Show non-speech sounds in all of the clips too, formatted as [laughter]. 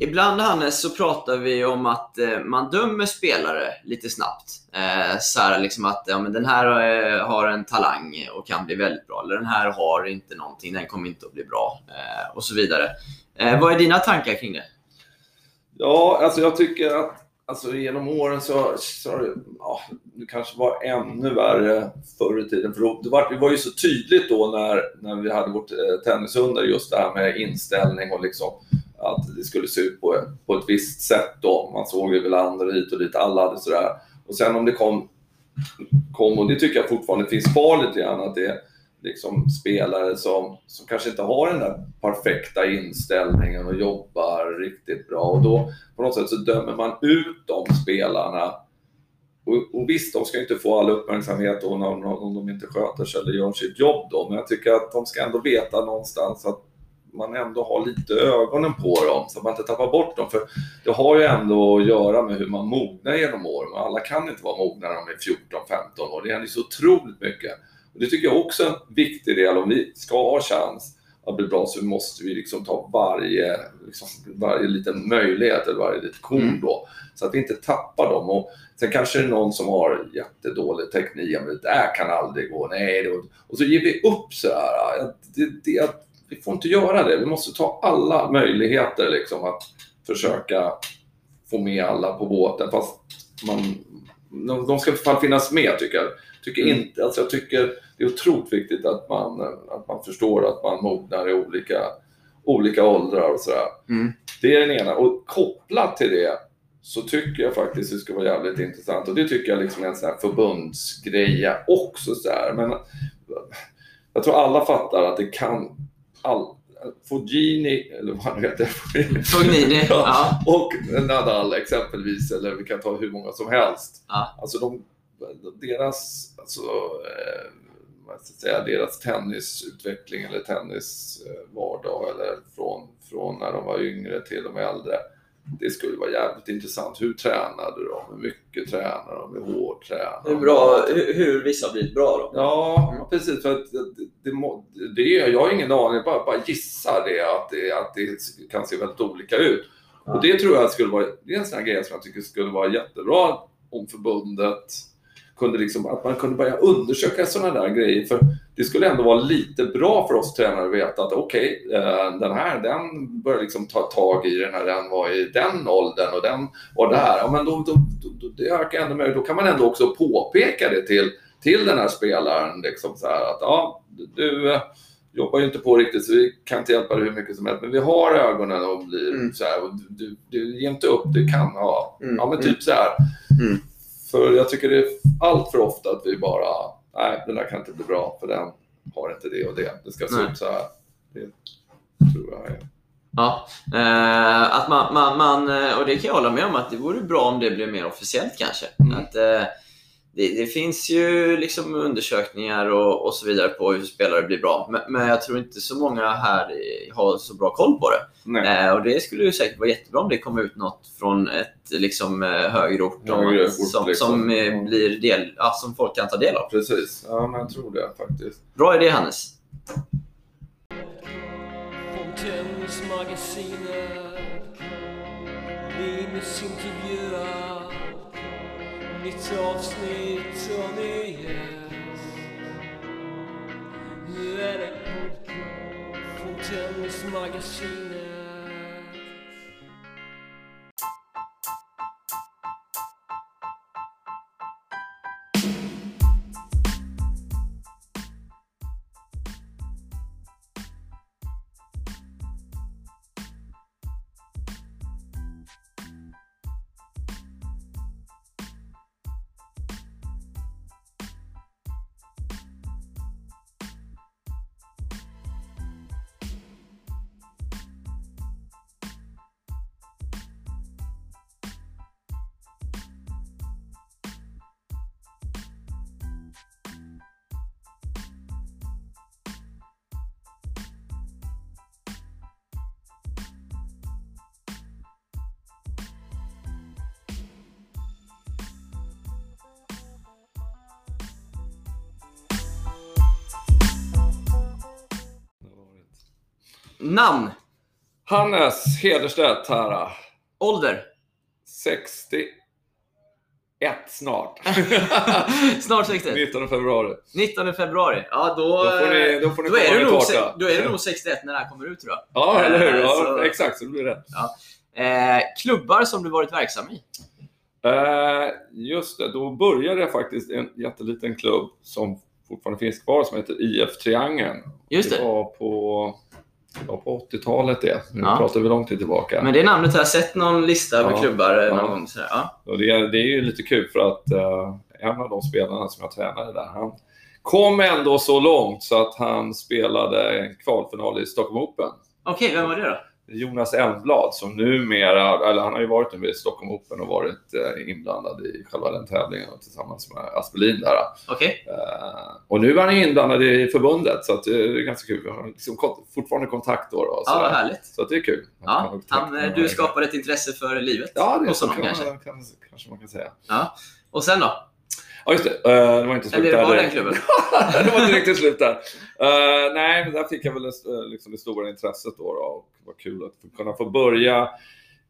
Ibland Hannes så pratar vi om att eh, man dömer spelare lite snabbt. Eh, så här, liksom att ja, men den här eh, har en talang och kan bli väldigt bra. Eller den här har inte någonting, den kommer inte att bli bra. Och så vidare. Vad är dina tankar kring det? Ja, alltså jag tycker att alltså genom åren så, så det, ja, det kanske var ännu värre förr i tiden. För det, var, det var ju så tydligt då när, när vi hade vårt eh, tennisunder, just det här med inställning och liksom att det skulle se ut på, på ett visst sätt då. Man såg ju Welander hit och dit, alla hade sådär. Och sen om det kom, kom, och det tycker jag fortfarande finns kvar lite grann, att det är liksom spelare som, som kanske inte har den där perfekta inställningen och jobbar riktigt bra. Och då på något sätt så dömer man ut de spelarna. Och, och visst, de ska inte få all uppmärksamhet om, om, om de inte sköter sig eller gör sitt jobb då, men jag tycker att de ska ändå veta någonstans att man ändå har lite ögonen på dem så att man inte tappar bort dem. För det har ju ändå att göra med hur man mognar genom åren. Alla kan inte vara mogna när de är 14-15 år. Det händer så otroligt mycket. Och det tycker jag också är en viktig del. Om vi ska ha chans att bli bra så måste vi liksom ta varje, liksom, varje liten möjlighet eller varje litet korn mm. då. Så att vi inte tappar dem. Och sen kanske det är någon som har jättedålig teknik. Men det där kan aldrig gå. Nej, och så ger vi upp så här. Det, det, vi får inte göra det. Vi måste ta alla möjligheter liksom att försöka få med alla på båten. Fast man, de, de ska i alla fall finnas med tycker jag. Tycker mm. inte, alltså jag tycker det är otroligt viktigt att man, att man förstår att man mognar i olika, olika åldrar och sådär. Mm. Det är den ena. Och kopplat till det så tycker jag faktiskt det skulle vara jävligt intressant och det tycker jag liksom är en sån här förbundsgrej också. Så här. Men jag tror alla fattar att det kan all, Fognini, eller vad han heter. Fognini, [laughs] ja. Och Nadal exempelvis, eller vi kan ta hur många som helst. Ja. Alltså de, deras, alltså, eh, vad ska säga, deras tennisutveckling eller tennisvardag eller från, från när de var yngre till de äldre det skulle vara jävligt intressant. Hur tränade de? Hur mycket tränade de? Hur hårt tränade de? Hur, bra, hur, hur vissa har blivit bra då? Ja, mm. precis. För att det, det, det, jag har ingen aning, jag bara, bara gissar det att, det att det kan se väldigt olika ut. Ja. Och det tror jag skulle vara, det är en sån här grej som jag tycker skulle vara jättebra om förbundet kunde liksom, att man kunde börja undersöka sådana där grejer. För det skulle ändå vara lite bra för oss tränare att veta att okej, okay, eh, den här den börjar liksom ta tag i den här, den var i den åldern och den var där. Ja, men då, då, då, det ökar ändå mer. Då kan man ändå också påpeka det till, till den här spelaren. Liksom så här att ja, du eh, jobbar ju inte på riktigt så vi kan inte hjälpa dig hur mycket som helst. Men vi har ögonen och blir mm. så här. Och du, du ger inte upp, du kan ha. Mm. Ja, men typ mm. så här. Mm. För jag tycker det är allt för ofta att vi bara, nej den där kan inte bli bra för den har inte det och det. Det ska se ut så här. Det tror jag är. Ja, eh, att man, man, man, eh, och det kan jag hålla med om att det vore bra om det blev mer officiellt kanske. Mm. Att, eh, det, det, finns ju liksom undersökningar och, och, så vidare på hur spelare blir bra. Men, men, jag tror inte så många här har så bra koll på det. Eh, och Det skulle ju säkert vara jättebra om det kom ut något från ett liksom, eh, högre ort, högre ort som, liksom. som eh, blir del, ja, som folk kan ta del av. Precis, ja men jag tror det faktiskt. Bra idé Hannes. Nytt avsnitt och är gäst. Nu är det Fontänhusmagasinet. Namn? Hannes Hederstedt här. Ålder? 61 snart. [laughs] Snart 61. 19 februari. 19 februari. Ja, då, Då får ni, då får ni då, är du nog, då är du nog 61 när det här kommer ut tror jag. Ja, eller hur? Eh, Ja, så- Exakt, så det blir rätt. Eh, klubbar som du varit verksam i? Eh, just det, då började jag faktiskt i en jätteliten klubb som fortfarande finns kvar som heter IF Triangeln. Just Det det. var på, var på 80-talet det. Nu Ja. pratar vi lång tid tillbaka. Men det namnet har jag sett någon lista med Ja. klubbar eh, någon Ja. gång. Sådär. Ja. Och det, är- det är ju lite kul för att eh, en av de spelarna som jag tränade där, han kom ändå så långt så att han spelade en kvalfinal i Stockholm Open. Okej, vem var det då? Jonas Elmblad som numera, eller han har ju varit nu i Stockholm Open och varit eh, inblandad i själva den tävlingen tillsammans med Aspelin där. Okej. Eh, och nu är han inblandad i förbundet så att det är ganska kul. Vi har liksom fortfarande kontakt då. då Ja, så, vad härligt. så det är kul. Ja, han, eh, du skapade ett intresse för livet Ja, det hos honom kan kanske. man, kan, kanske man kan säga. Ja. Och sen då? Ja, just det. Eh, det var inte slut Eller där var direkt. den klubben? [laughs] det var inte riktigt slut där. Eh, nej, men där fick jag väl eh, liksom det stora intresset då, då och det var kul att kunna få börja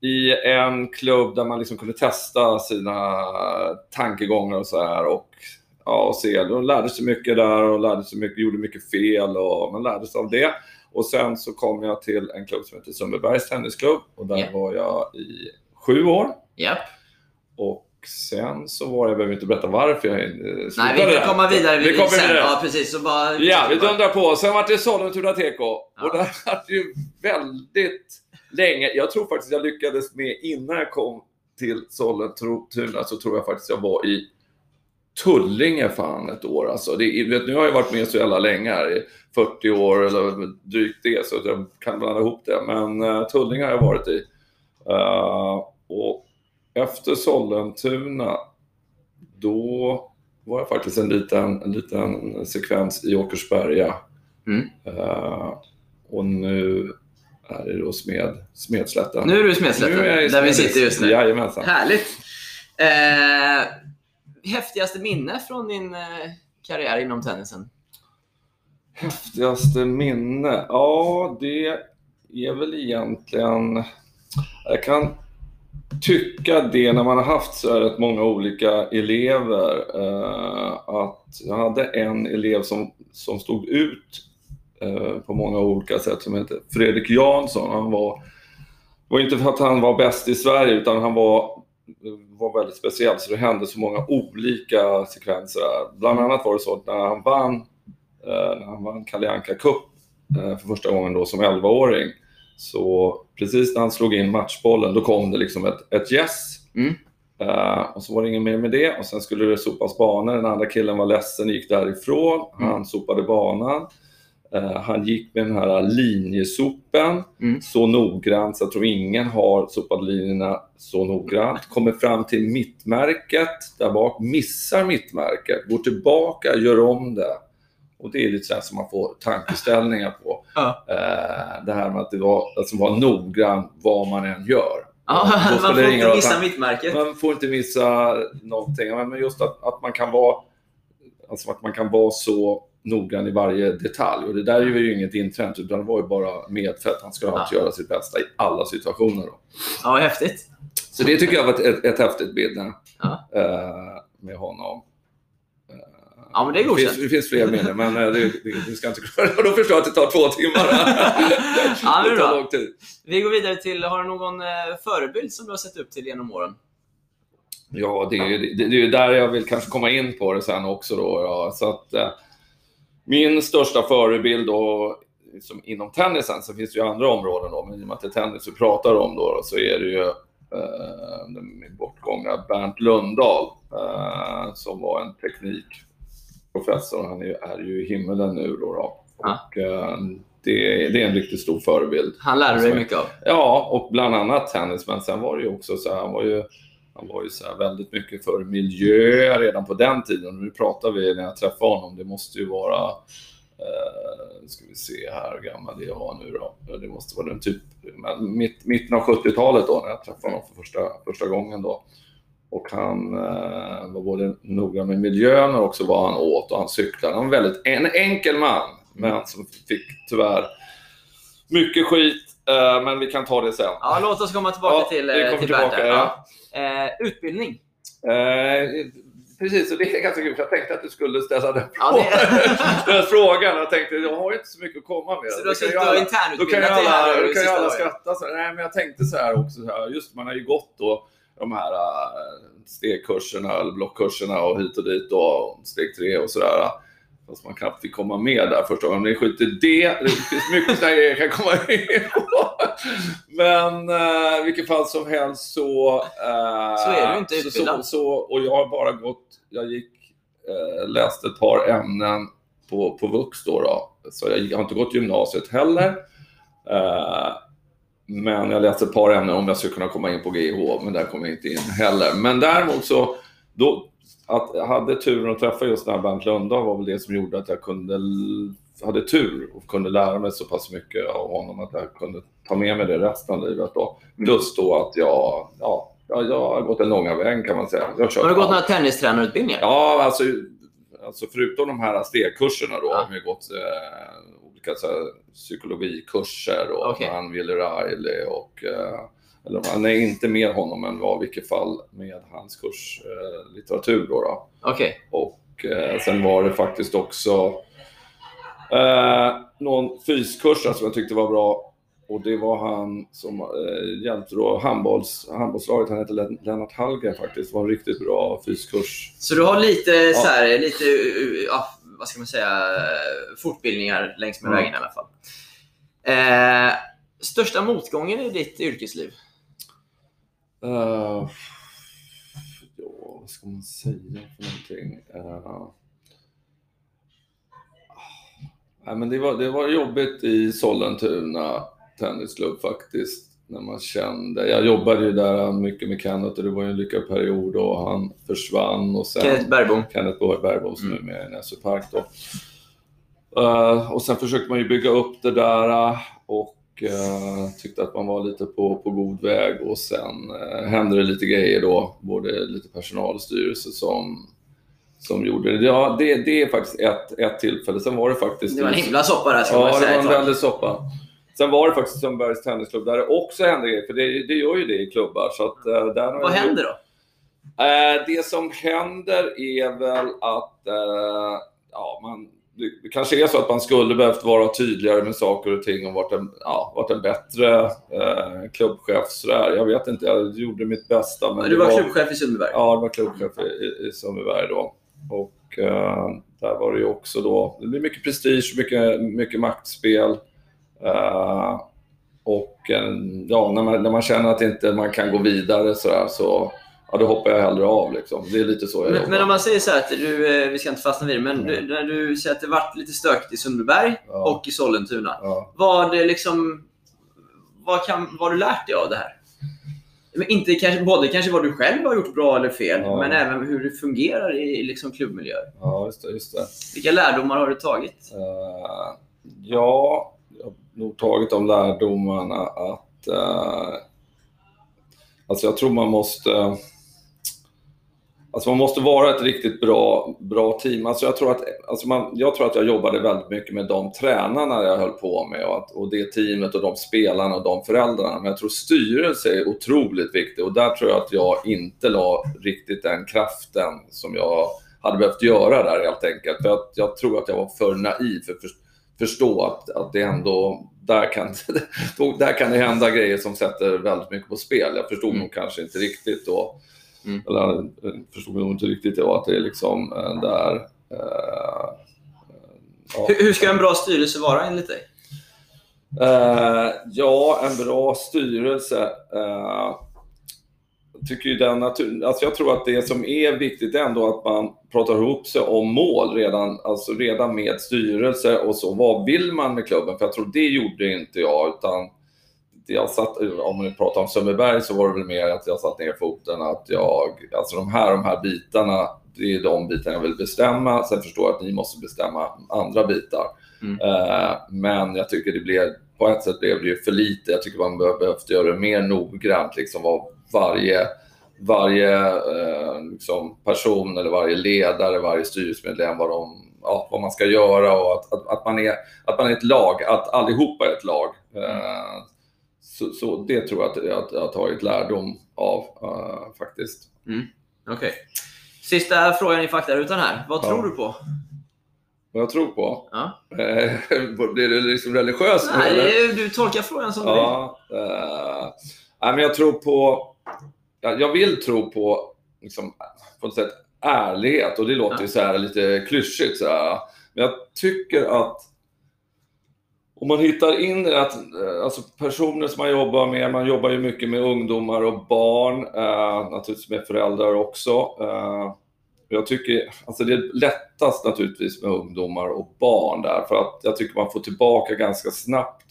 i en klubb där man liksom kunde testa sina tankegångar och så här och ja, och se. De lärde sig mycket där och lärde sig mycket, gjorde mycket fel och man lärde sig av det. Och sen så kom jag till en klubb som heter Sundbybergs Tennisklubb och där Ja. var jag i sju år. Japp. Och sen så var jag, jag behöver inte berätta varför jag eh, slutade Nej, vi där. kan komma vidare Vi kommer sen. vidare. Ja, precis. Så bara, Ja, vi dundrar på. Sen var det Sollentuna Teko. Ja. Och där var det ju väldigt länge. Jag tror faktiskt jag lyckades med, innan jag kom till Sollentuna, så tror jag faktiskt jag var i Tullinge fan ett år. Alltså, det, vet, nu har jag varit med så jävla länge här, i 40 år eller drygt det, så jag kan blanda ihop det. Men uh, Tullinge har jag varit i. Eh, och efter Sollentuna, då var jag faktiskt en liten, en liten sekvens i Åkersberga. Mm. Eh, och nu är det då smed, Smedslätten. Nu är du i Smedslätten, Nu är jag där vi sitter just nu. Jajamensan. Härligt. Eh, häftigaste minne från din eh, karriär inom tennisen? Häftigaste minne? Ja, det är väl egentligen... Jag kan tycka det när man har haft så här rätt många olika elever. Eh, att jag hade en elev som, som stod ut eh, på många olika sätt som hette Fredrik Jansson. Han var, var inte för att han var bäst i Sverige utan han var, var väldigt speciell så det hände så många olika sekvenser. Bland annat var det så att när han vann eh, när han vann Kalle Anka Cup eh, för första gången då som 11-åring. Så precis när han slog in matchbollen, då kom det liksom ett, ett yes. Mm. Eh, och så var det inget mer med det. Och sen skulle det sopas banor. Den andra killen var ledsen och gick därifrån. Mm. Han sopade banan. Eh, han gick med den här linjesopen Mm. så noggrant så jag tror ingen har sopat linjerna så noggrant. Kommer fram till mittmärket där bak, missar mittmärket, går tillbaka, gör om det. Och det är lite så här som man får tankeställningar på. Ja. Eh, det här med att det var, alltså vara noggrann vad man än gör. Ja, Då man får inte missa mittmärket. man får inte missa någonting. Men just att, att man kan vara alltså att man kan vara så noggrann i varje detalj. Och det där är ju inget intränat, utan det var ju bara medfött. Han skulle alltid göra sitt bästa i alla situationer. Då. Ja, häftigt. Så det tycker jag var ett, ett, ett häftigt minne Ja. eh, med honom. Ja, men det är det, godkänt. finns, det finns fler minnen, men eh, det, det, det ska inte... Då förstår jag att det tar två timmar. [laughs] Ja, det [laughs] det tar lång tid. Vi går vidare till, har du någon eh, förebild som du har sett upp till genom åren? Ja, det är ju det, det är där jag vill kanske komma in på det sen också. Då, ja. så att, eh, min största förebild då, liksom inom tennisen, så finns det ju andra områden då, men i och med att det är tennis vi pratar om då, så är det ju eh, den bortgångna Bernt Lundahl eh, som var en teknikprofessor. Han är, ju- är ju i himmelen nu då. då. Ja. Och, eh, det, det är en riktigt stor förebild. Han lärde dig mycket av. Ja, och bland annat tennis. Men sen var det ju också så här, han var ju, han var ju så här väldigt mycket för miljö redan på den tiden. Nu pratar vi när jag träffade honom, det måste ju vara, eh, ska vi se här hur gammal jag var nu då. Det måste vara den typ, mitt, mitten av 70-talet då när jag träffade honom för första, första gången då. Och han eh, var både noga med miljön och också vad han åt och han cyklade. Han var väldigt, en enkel man, men som fick tyvärr mycket skit Eh, men vi kan ta det sen. Ja, låt oss komma tillbaka Ja, till, vi eh, till tillbaka, Bernt. ja. Eh, utbildning. Eh, precis, och det är ganska kul. Jag tänkte att du skulle ställa den Ja, det- [laughs] den frågan. Jag tänkte, jag har ju inte så mycket att komma med. Så du har kan ju alla- Då kan ju alla, då kan ju alla skratta. Så, nej, men jag tänkte så här också. Så här, just man har ju gått då de här äh, stegkurserna eller blockkurserna och hit och dit och steg tre och sådär. Fast man knappt fick komma med där första gången. Men det skiter i det. Det finns mycket sådana grejer jag kan komma in på. Men i vilket fall som helst så... Äh, Så är du inte så, så, utbildad. så, Och jag har bara gått... Jag gick, läste ett par ämnen på, på Vux då, då. Så jag har inte gått gymnasiet heller. Eh, men jag läste ett par ämnen om jag skulle kunna komma in på GIH, men där kom jag inte in heller. Men däremot så, då, att jag hade turen att träffa just den här Bernt Lundahl var väl det som gjorde att jag kunde, hade tur och kunde lära mig så pass mycket av honom att jag kunde ta med mig det resten av livet. Då. Plus då att jag, ja, jag, har gått den långa vägen kan man säga. Har du gått några tennistränarutbildningar? Ja, alltså, alltså förutom de här stegkurserna då Ja. har vi gått eh, olika så här, psykologikurser och Okej. han Willy Riley och eh, eller han är inte med honom men var i vilket fall med hans kurs eh, litteratur då. då. Okej. Och eh, sen var det faktiskt också eh, någon fyskurs som jag tyckte var bra. Och det var han som eh, hjälpte då handbolls, handbollslaget, han hette Len- Lennart Hallgren faktiskt. Det var en riktigt bra fyskurs. Så du har lite, så här, lite uh, ja, vad ska man säga, fortbildningar längs med Mm. vägen i alla fall. Eh, största motgången i ditt yrkesliv? Uh, ja, vad ska man säga för någonting? Uh, nej, men det, var, det var jobbigt i Sollentuna tennisklubb faktiskt. När man kände, jag jobbade ju där mycket med Kenneth och det var ju en lyckad period och han försvann och sen Kenneth Bergbom. Kenneth Bergbom som Mm. är med i Nässjö Park. Då. Eh, och sen försökte man ju bygga upp det där eh, och eh, tyckte att man var lite på, på god väg och sen uh, hände det lite grejer då, både lite personal och styrelse som, som gjorde det. Ja, det, det är faktiskt ett, ett tillfälle. Sen var det faktiskt... Det var en himla soppa där ska man Ja, det säga. var en väldig soppa. Sen var det faktiskt Sundbergs Tennisklubb där det också hände grejer, för det, det gör ju det i klubbar. Så att, eh, där Vad jag- händer då? Eh, det som händer är väl att eh, ja, man, det, kanske är så att man skulle behövt vara tydligare med saker och ting och varit en, ja, varit en bättre eh, klubbchef. Sådär. Jag vet inte, jag gjorde mitt bästa. Men Du det var klubbchef i Sundbyberg. Ja, det var klubbchef i, i, i Sundbyberg då. Och eh, där var det ju också då, det blir mycket prestige, mycket, mycket maktspel. Eh, och eh, ja, när man, när man känner att inte man kan gå vidare sådär så ja, då hoppar jag hellre av liksom. Det är lite så jag Men, jobbar. men om man säger så här, att du, eh, vi ska inte fastna vid det, men Nej. du, när du säger att det varit lite stökigt i Sundbyberg Ja. och i Sollentuna. ja. Vad, liksom, vad, kan, vad har du lärt dig av det här? Men inte kanske, både kanske vad du själv har gjort bra eller fel, Ja. men även hur det fungerar i liksom, klubbmiljöer. ja, just det. Just det. Vilka lärdomar har du tagit? Eh, ja, nog tagit de lärdomarna att eh, alltså jag tror man måste Alltså man måste vara ett riktigt bra, bra team. Alltså jag, tror att, alltså man, jag tror att jag jobbade väldigt mycket med de tränarna jag höll på med och, att, och det teamet och de spelarna och de föräldrarna. Men jag tror styrelse är otroligt viktigt och där tror jag att jag inte la riktigt den kraften som jag hade behövt göra där helt enkelt. För att jag tror att jag var för naiv för att för- förstå att, att det ändå, där kan, [laughs] där kan det hända grejer som sätter väldigt mycket på spel. Jag förstod Mm. nog kanske inte riktigt då, Mm. eller eh, förstod nog inte riktigt då att det är liksom eh, där. eh, ja. Hur, hur ska en bra styrelse vara enligt dig? Eh, ja, en bra styrelse. eh, tycker ju den natur... alltså jag tror att det som är viktigt är ändå att man pratar ihop sig om mål redan, alltså redan med styrelse och så. Vad vill man med klubben? För jag tror det gjorde inte jag. Utan jag satt, om man pratar om Sundbyberg så var det väl mer att jag satt ner foten. Att jag, alltså de här, de här bitarna, det är de bitarna jag vill bestämma. Sen förstår jag att ni måste bestämma andra bitar. Mm. Eh, men jag tycker det blev, på ett sätt blev det ju för lite. Jag tycker man be- behövde göra det mer noggrant, liksom vad varje, varje eh, liksom person eller varje ledare, varje styrelsemedlem, vad, de, ja, vad man ska göra och att, att, att, man är, att man är ett lag, att allihopa är ett lag. Eh, så, så det tror jag att jag, att jag har tagit lärdom av uh, faktiskt. Okej. Okay. Sista frågan i faktarutan här. Vad Ja. tror du på? Vad jag tror på? Ja. Eh, [laughs] Blir du liksom religiös nu Nej, är- du tolkar frågan som du vill. Ja, eh, nej, men jag tror på... ja, Jag vill tro på, liksom, på något sätt, ärlighet. Och det låter Ja. ju så här lite klyschigt. Så här. Men jag tycker att om man hittar in i att eh, alltså personer som man jobbar med, man jobbar ju mycket med ungdomar och barn, eh, naturligtvis med föräldrar också. Eh, jag tycker, alltså det är lättast naturligtvis med ungdomar och barn där, för att jag tycker man får tillbaka ganska snabbt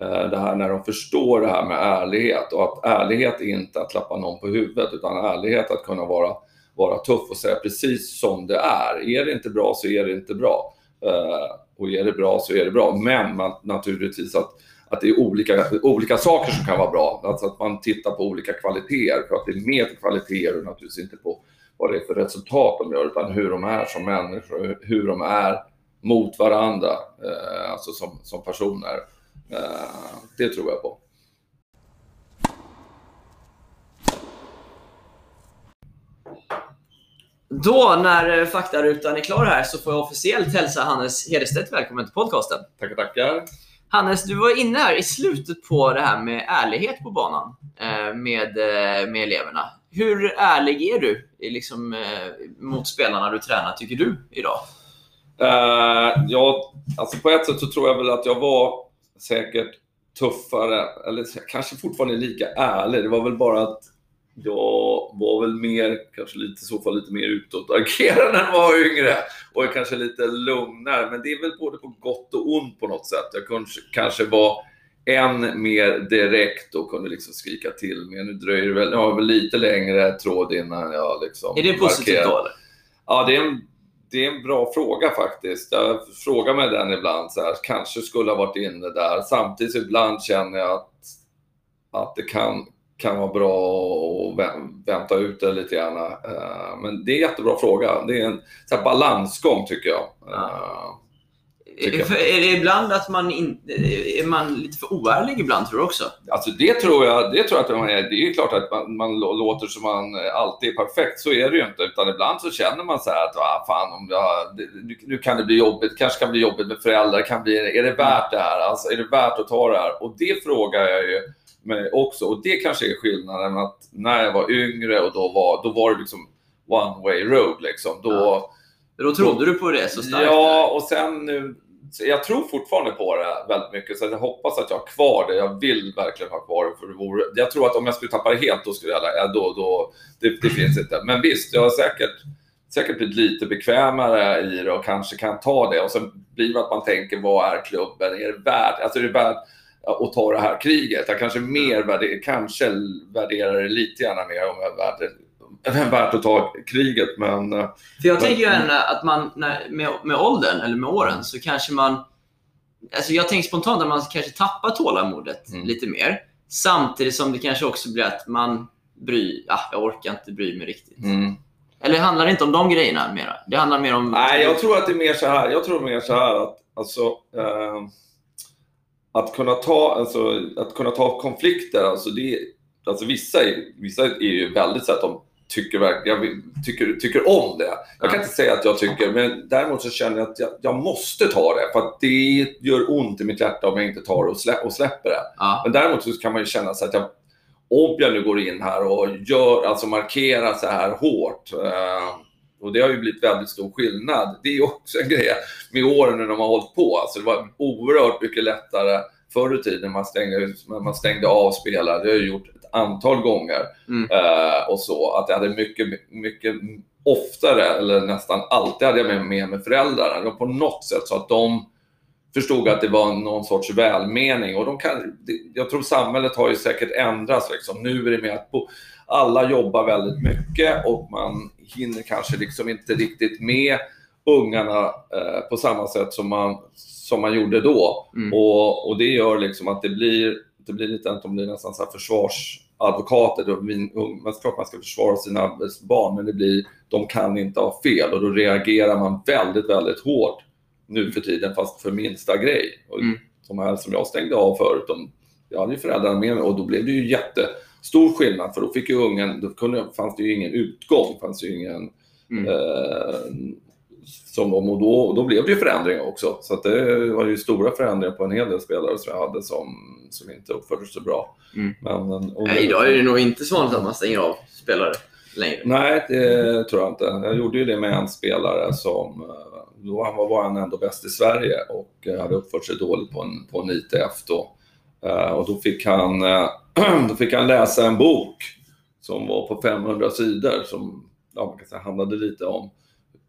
Eh, det här när de förstår det här med ärlighet och att ärlighet är inte att klappa någon på huvudet utan ärlighet att kunna vara, vara tuff och säga precis som det är. Är det inte bra så är det inte bra. Eh, och är det bra så är det bra. Men man, naturligtvis att, att det är olika, olika saker som kan vara bra. Alltså att man tittar på olika kvaliteter för att det är mer på kvaliteter och naturligtvis inte på vad det är för resultat de gör utan hur de är som människor, hur de är mot varandra, eh, alltså som, som personer. Eh, det tror jag på. Då, när eh, faktarutan är klar här, så får jag officiellt hälsa Hannes Hederstedt välkommen till podcasten. Tackar, tackar. Hannes, du var inne här i slutet på det här med ärlighet på banan eh, med, med eleverna. Hur ärlig är du liksom, mot spelarna du tränar, tycker du, idag? Eh, ja, alltså på ett sätt så tror jag väl att jag var säkert tuffare, eller kanske fortfarande lika ärlig. Det var väl bara att jag var väl mer, kanske lite, i så fall lite mer utåtagerande [laughs] när jag var yngre. Och kanske lite lugnare. Men det är väl både på gott och ont på något sätt. Jag kanske, kanske var än mer direkt och kunde liksom skrika till mer. Nu dröjer det väl, jag har väl lite längre tråd innan jag liksom Är det positivt då, eller? Ja, det är, en, det är en bra fråga faktiskt. Jag frågar mig den ibland. Så här, kanske skulle ha varit inne där. Samtidigt ibland känner jag att, att det kan, kan vara bra att vä- vänta ut det lite grann. Eh, Men det är en jättebra fråga. Det är en så här, balansgång tycker jag. Eh, jag. För är det ibland att man in, är man lite för oärlig ibland, tror du också? Alltså det tror jag, det tror jag att man är. Det är ju klart att man, man lå- låter som man alltid är perfekt. Så är det ju inte. Utan ibland så känner man så här att ah, fan, om jag, nu, nu kan det bli jobbigt. kanske kan bli jobbigt med föräldrar. Kan bli, är det värt det här? Alltså, är det värt att ta det här? Och det frågar jag ju mig också. Och det kanske är skillnaden att när jag var yngre och då var, då var det liksom one way road. Liksom. Då, Ja. Då trodde du på det så starkt? Ja, och sen nu... Jag tror fortfarande på det väldigt mycket, så jag hoppas att jag har kvar det. Jag vill verkligen ha kvar det. För det vore, jag tror att om jag skulle tappa det helt, då skulle jag... Då, då, det, det finns inte. Men visst, jag har säkert, säkert blivit lite bekvämare i det och kanske kan ta det. Och sen blir det att man tänker, vad är klubben? Är det värt, alltså är det värt att ta det här kriget? Jag kanske mer värderar, kanske värderar det lite gärna mer om jag är värt, värt att ta kriget. Men eh, För jag tänker ju ändå att man när, med, med åldern, eller med åren, så kanske man... Alltså jag tänker spontant att man kanske tappar tålamodet Mm. lite mer. Samtidigt som det kanske också blir att man bryr... Ja, jag orkar inte bry mig riktigt. mm. Eller handlar det inte om de grejerna mera? Det handlar mer om... Nej, jag tror att det är mer så här. Jag tror mer så här att alltså, eh, att kunna ta, alltså, att kunna ta konflikter, alltså det, alltså vissa, är, vissa är ju väldigt så att de tycker, jag tycker, tycker om det. Jag kan inte säga att jag tycker, men däremot så känner jag att jag, jag måste ta det för att det gör ont i mitt hjärta om jag inte tar det och, slä, och släpper det. Ja. Men däremot så kan man ju känna så att jag, om jag nu går in här och gör, alltså markerar så här hårt. Eh, och det har ju blivit väldigt stor skillnad. Det är också en grej med åren när de har hållit på. Alltså det var oerhört mycket lättare förr i tiden när man stängde, man stängde av spelare. Det har jag gjort antal gånger. Mm. Eh, och så. Att jag hade mycket, mycket oftare, eller nästan alltid hade jag med med mig föräldrarna. Det var på något sätt så att de förstod att det var någon sorts välmening. Och de kan, jag tror samhället har ju säkert ändrats. Liksom. Nu är det mer att bo, alla jobbar väldigt mycket och man hinner kanske liksom inte riktigt med ungarna eh, på samma sätt som man, som man gjorde då. Mm. Och, och det gör liksom att det blir, det blir lite att de blir nästan så här försvarsadvokater. De, min, ung- men klart man ska försvara sina barn, men det blir, de kan inte ha fel och då reagerar man väldigt, väldigt hårt nu för tiden, fast för minsta grej. Och Mm. De här som jag stängde av förut, de, jag hade ju föräldrarna med mig och då blev det ju jättestor skillnad för då fick ju ungen, då kunde, fanns det ju ingen utgång, fanns ju ingen Mm. eh, som de, och då, då blev det ju förändringar också. Så att det var ju stora förändringar på en hel del spelare som jag hade som, som inte uppförde sig bra. Mm. Men, och, Nej, idag är det nog inte så vanligt att man stänger av spelare längre. Nej, det tror jag inte. Jag gjorde ju det med en spelare som eh, då var var han ändå bäst i Sverige och eh, hade uppfört sig dåligt på en, på en ITF då. Eh, Och då fick, han, [clears throat] då fick han läsa en bok som var på 500 sidor som ja, man kan säga, handlade lite om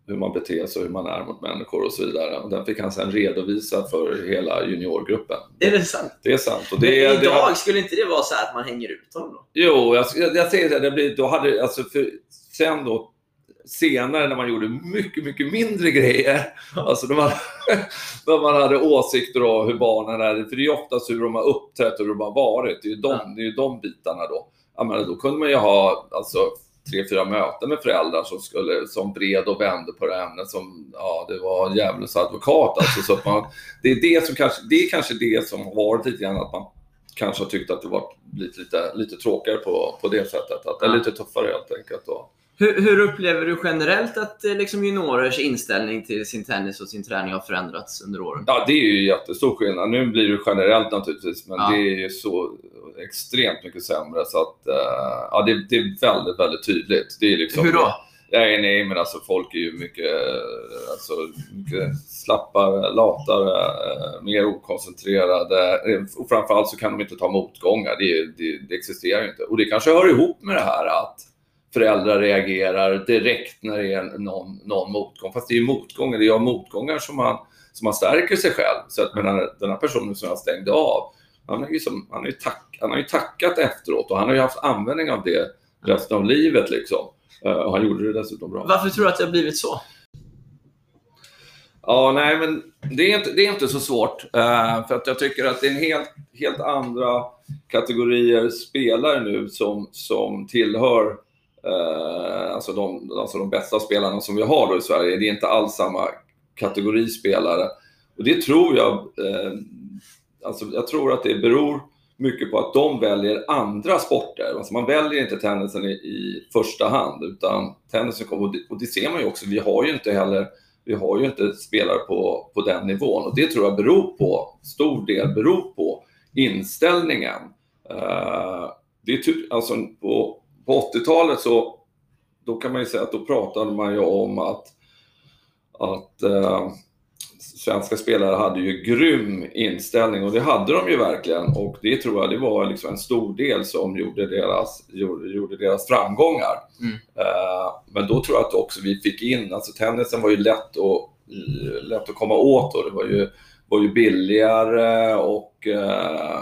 hur man beter sig och hur man är mot människor och så vidare. Och den fick han sen redovisa för hela juniorgruppen. Är det sant? Det är sant. Och Men det, det, idag, skulle inte det vara så att man hänger ut honom då? Jo, jag, jag, jag säger det, det blir, då hade, alltså för, sen då, senare när man gjorde mycket, mycket mindre grejer, alltså när man, [laughs] när man hade åsikter om hur barnen är, för det är ju oftast hur de har uppträtt och hur de har varit, det är ju de, det är de bitarna då. Jag menar, då kunde man ju ha alltså, tre, fyra möten med föräldrar som, skulle, som bred och vände på det ämnet som, ja, det var djävulens advokat. Alltså, så att man, det, är det, som kanske, det är kanske det som har varit lite grann att man kanske har tyckt att det var lite, lite, lite tråkigare på, på det sättet. Att Ja. lite tuffare helt enkelt. Då. Hur, hur upplever du generellt att eh, liksom, juniorers inställning till sin tennis och sin träning har förändrats under åren? Ja, det är ju jättestor skillnad. Nu blir det generellt naturligtvis, men Ja. det är ju så extremt mycket sämre så att eh, ja, det, det är väldigt, väldigt tydligt. Det är liksom, Hur då? Nej, nej, men alltså folk är ju mycket, eh, alltså, mycket slappare, latare, eh, mer okoncentrerade. Eh, Och framförallt så kan de inte ta motgångar. Det, det, det existerar ju inte. Och det kanske hör ihop med det här att föräldrar reagerar direkt när det är någon, någon motgång. Fast det är ju motgångar, det är av motgångar som man, som man stärker sig själv. Så att menar, den här personen som jag stängde av, han har ju, som, han har ju, tack, han har ju tackat efteråt och han har ju haft användning av det resten av livet. Liksom. Eh, och han gjorde det dessutom bra. Varför tror du att det har blivit så? Ja, nej, men det är inte, det är inte så svårt. eh, för att jag tycker att det är en helt, helt andra kategorier spelare nu som, som tillhör eh, alltså, de, alltså de bästa spelarna som vi har då i Sverige. Det är inte alls samma kategori spelare. Och det tror jag, eh, alltså, jag tror att det beror mycket på att de väljer andra sporter. Alltså man väljer inte tennisen i, i första hand, utan tennisen kommer, och det, och det ser man ju också, vi har ju inte heller vi har ju inte spelare på, på den nivån och det tror jag beror på, stor del beror på inställningen. Uh, det är typ, alltså på, på 80-talet så då kan man ju säga att då pratade man ju om att, att uh, svenska spelare hade ju grym inställning och det hade de ju verkligen och det tror jag det var liksom en stor del som gjorde deras, gjorde, gjorde deras framgångar. Mm. Eh, men då tror jag att också vi fick in, alltså tennisen var ju lätt att, lätt att komma åt och det var ju, var ju billigare och eh,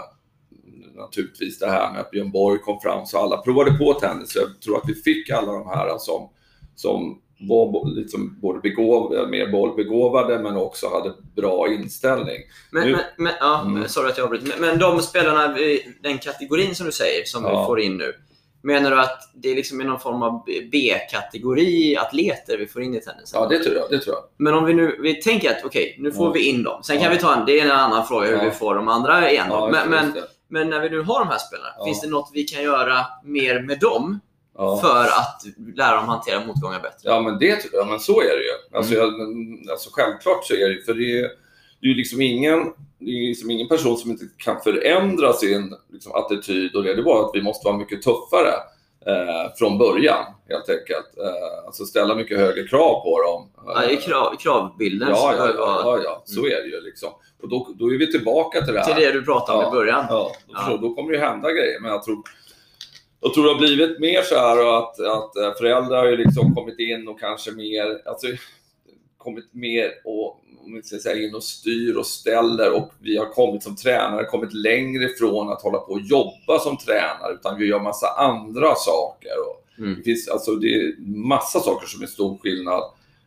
naturligtvis det här med att Björn Borg kom fram så alla provade på tennis. Så Jag tror att vi fick alla de här som, som var liksom både begåv, mer bollbegåvade men också hade bra inställning. Men, Nu- men, ja, Mm. Sorry att jag avbryter. Men, men de spelarna, den kategorin som du säger, som Ja. vi får in nu. Menar du att det är liksom någon form av B-kategori atleter vi får in i tennisen? Ja, det tror jag. Det tror jag. Men om vi nu vi tänker att okej, nu får Ja. vi in dem. Sen kan vi ta en, det är en annan fråga hur vi får de andra igen. men, men, men när vi nu har de här spelarna, finns det något vi kan göra mer med dem Ja. för att lära dem hantera motgångar bättre? Ja, men det jag. Men så är det ju. Alltså, Mm. jag, alltså, självklart så är det. För det är, det är liksom ingen, det är liksom ingen person som inte kan förändra sin liksom, attityd och det. Det är bara att vi måste vara mycket tuffare eh, från början, helt enkelt. Eh, alltså ställa mycket högre krav på dem. Ja, det är krav, kravbilden. Ja, ja, ja, ja, ja. så är det ju. Liksom. Och då, då är vi tillbaka till det här. Till det du pratade om Ja. i början. Ja, då, Ja. då kommer det ju hända grejer. Men jag tror, jag tror det har blivit mer så här att, att eh, föräldrar har ju liksom kommit in och kanske mer, alltså, kommit mer och om vi ska säga, in och styr och ställer och vi har kommit som tränare, kommit längre ifrån att hålla på och jobba som tränare utan vi gör massa andra saker. Och Mm. det finns alltså det är massa saker som är stor skillnad.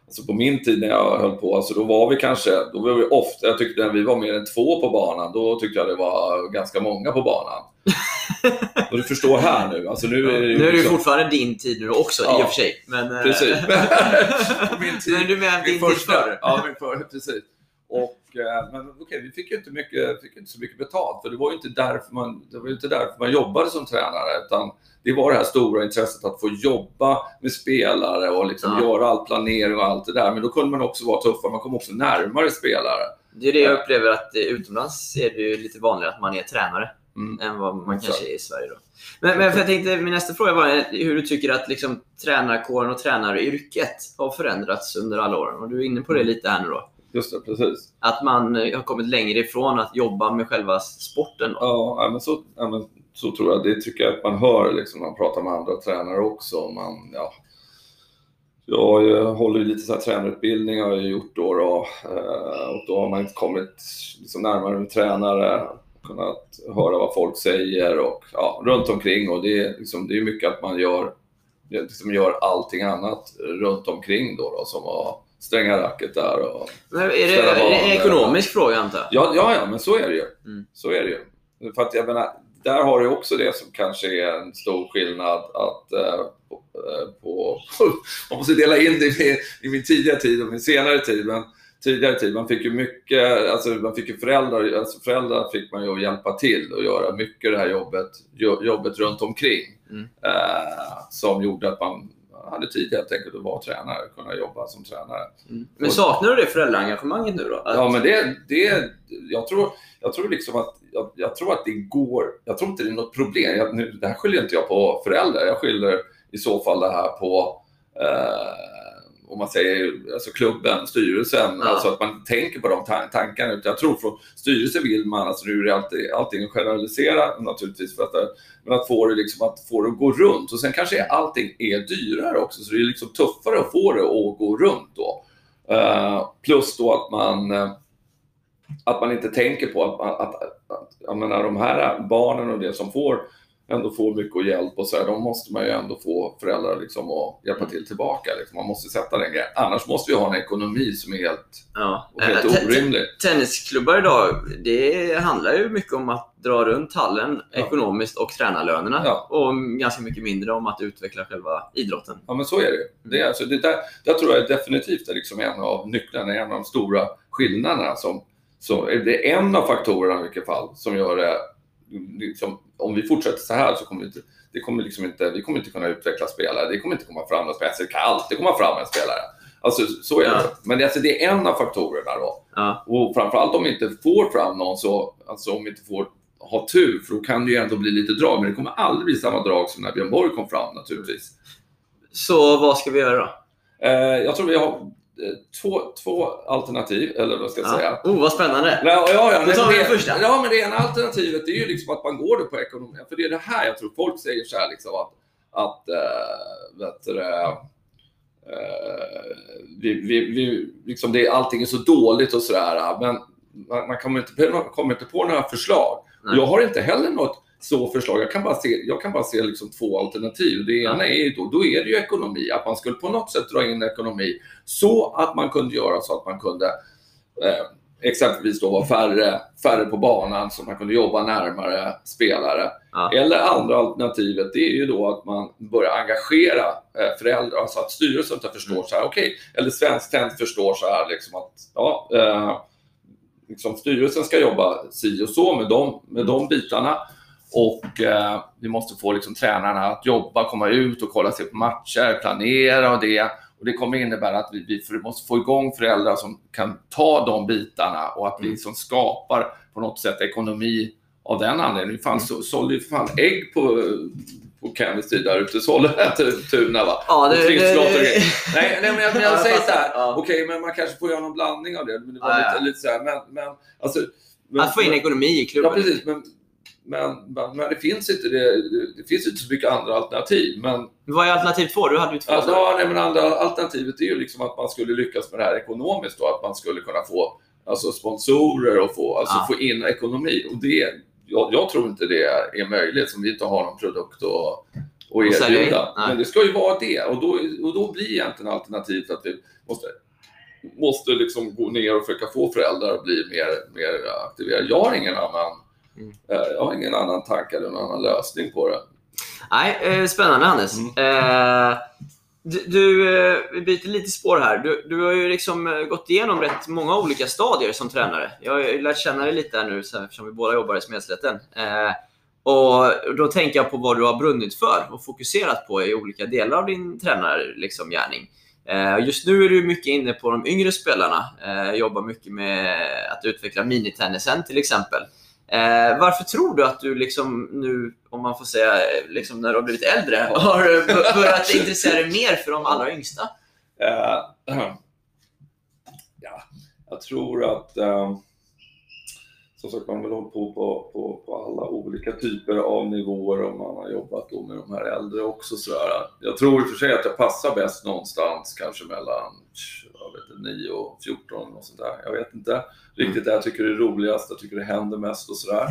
Alltså på min tid när jag höll på, alltså då var vi kanske, då var vi ofta, jag tyckte när vi var mer än två på banan, då tyckte jag det var ganska många på banan. Och du förstår här nu, alltså nu är det ju Nu är det liksom- fortfarande din tid nu också i Ja. och för sig. Men, eh, Precis. [laughs] Min tid- men du menar din tid första, förr? Ja, min för, precis. Och eh, men okej, vi fick ju inte, mycket, fick inte så mycket betalt för det var ju inte därför man, det var inte därför man jobbade som tränare utan det var det här stora intresset att få jobba med spelare och liksom Ja. göra all planering och allt det där. Men då kunde man också vara tuffare, man kom också närmare spelare. Det är det jag upplever att eh, utomlands är det ju lite vanligare att man är tränare Mm. än vad man kanske är i Sverige. Då. Men, men för jag tänkte, min nästa fråga var hur du tycker att liksom, tränarkåren och tränaryrket har förändrats under alla åren. Och du är inne på det lite här nu då. Just det, precis. Att man eh, har kommit längre ifrån att jobba med själva sporten. Då. Ja, men så, men så tror jag. Det tycker jag att man hör liksom, när man pratar med andra tränare också. Man, ja, jag, jag håller lite så här tränarutbildning har jag gjort då, då eh, och då har man inte kommit liksom närmare med tränare, kunnat höra vad folk säger och ja, runt omkring och det är, liksom, det är mycket att man gör, liksom gör allting annat runt omkring då, då som att stränga racket där och Men är det, är det en ekonomisk fråga antar jag? Ja, ja, ja, men så är det ju. Mm. Så är det ju. För att jag menar, där har du också det som kanske är en stor skillnad att eh, på, [laughs] på, man måste dela in det i, i min tidiga tid och min senare tid. Men tidigare tid, man fick ju mycket, alltså man fick ju föräldrar, alltså föräldrar fick man ju hjälpa till och göra mycket det här jobbet, jo- jobbet runt omkring. Mm. Eh, som gjorde att man hade tid helt enkelt att vara tränare, kunna jobba som tränare. Mm. Men saknar du det föräldraengagemanget nu då? Att, Ja, men det, det jag tror, jag tror liksom att, jag, jag tror att det går, jag tror inte det är något problem. Jag, nu, det här skyller inte jag på föräldrar, jag skyller i så fall det här på eh, om man säger alltså klubben, styrelsen, Ja. alltså att man tänker på de tan- tankarna. Utan Jag tror från styrelsen vill man, alltså nu är det alltid, allting att generalisera naturligtvis, för att, men att få det liksom att få det att gå runt. Och sen kanske allting är dyrare också, så det är liksom tuffare att få det att gå runt då. Eh, plus då att man, eh, att man inte tänker på att, att, att, att jag menar, de här barnen och det som får ändå får mycket hjälp och så här, de måste man ju ändå få föräldrar liksom att hjälpa till tillbaka. Liksom. Man måste sätta den grejen. Annars måste vi ha en ekonomi som är helt, ja. helt te- orimlig. Tennisklubbar idag, det handlar ju mycket om att dra runt hallen Ja. ekonomiskt och tränarlönerna. Ja. Och ganska mycket mindre om att utveckla själva idrotten. Ja, men så är det. Det, är, alltså, det där, där tror jag definitivt är liksom en av nycklarna, en av de stora skillnaderna. Som, är det en av faktorerna i vilket fall som gör det, liksom, om vi fortsätter så här så kommer vi inte, det kommer liksom inte, vi kommer inte kunna utveckla spelare. Det kommer inte komma fram någon spelare. Det kan alltid komma fram en spelare. Alltså så är Ja. det. Men det, alltså, det är en av faktorerna då. Ja. Och framförallt om vi inte får fram någon så, alltså om vi inte får ha tur, för då kan det ju ändå bli lite drag. Men det kommer aldrig bli samma drag som när Björn Borg kom fram naturligtvis. Så vad ska vi göra då? Eh, jag tror vi har två, två alternativ, eller vad ska jag säga. Oh, vad spännande! Ja, ja, ja, Då tar vi det, första. Ja, men det ena alternativet det är ju liksom att man går på ekonomi. För det är det här jag tror folk säger så här liksom att, att äh, vet du, eh, vi, vi, vi, liksom det, allting är så dåligt och sådär. Men man, man kommer, inte, man kommer inte på några förslag. Nej. Jag har inte heller något så förslag. Jag kan bara se, jag kan bara se liksom två alternativ. Det ena är ju då, då är det ju ekonomi. Att man skulle på något sätt dra in ekonomi så att man kunde göra så att man kunde eh, exempelvis då vara färre, färre på banan så man kunde jobba närmare spelare. Ja. Eller andra alternativet det är ju då att man börjar engagera eh, föräldrar, alltså att styrelsen förstår Mm. så här, okej, eller Svensk Tennis förstår så här liksom att ja, eh, liksom styrelsen ska jobba si och så med de, med de bitarna. Och eh, vi måste få liksom, tränarna att jobba, komma ut och kolla sig på matcher, planera och det. Och det kommer innebära att vi, vi måste få igång föräldrar som kan ta de bitarna och att vi liksom skapar på något sätt ekonomi av den anledningen. Vi fan, Mm. så, sålde ju för fan ägg på, på Kennys tid där ute i Sollentuna [laughs] va? Ja, det, och det, grejer. Nej, nej, men jag, men Ja, jag säger så här. [laughs] Ja. Okej, men man kanske får göra någon blandning av det. Men det var Ja, lite, ja. lite så här, men, men alltså... Men, att få in ekonomi i Ja, klubben. precis. Men, men, men, det finns inte det, det finns inte så mycket andra alternativ. Men, Vad är alternativ två? Du hade ju två. ja, så. ja, nej, men andra alternativet är ju liksom att man skulle lyckas med det här ekonomiskt. Då, att man skulle kunna få alltså, sponsorer och få, alltså, Ja. få in ekonomi. Och det, jag, jag tror inte det är möjligt som vi inte har någon produkt att, att erbjuda. Men det ska ju vara det. Och då, och då blir egentligen alternativet att vi måste måste liksom gå ner och försöka få föräldrar att bli mer, mer aktiverade. Jag har ingen annan Mm. eh, jag har ingen annan tanke eller någon annan lösning på det. Nej, eh, spännande Hannes. Mm. Eh, Du, du, vi byter lite spår här. Du, du har ju liksom gått igenom rätt många olika stadier som tränare. Jag har ju lärt känna dig lite här nu eftersom vi båda jobbar i Smedslätten. Eh, och då tänker jag på vad du har brunnit för och fokuserat på i olika delar av din tränargärning. Liksom, just nu är du mycket inne på de yngre spelarna. Eh, jobbar mycket med att utveckla minitennisen till exempel. Eh, varför tror du att du liksom nu, om man får säga, liksom när du har blivit äldre, har börjat intressera dig mer för de allra yngsta? Uh, [clears throat] ja, jag tror att uh, som sagt, man har väl hållit på, på på, på alla olika typer av nivåer och man har jobbat då med de här äldre också. Sådär. Jag tror i och för sig att jag passar bäst någonstans kanske mellan jag vet 9 och 14 och sånt där. Jag vet inte riktigt det jag tycker är roligast, jag tycker det händer mest och sådär.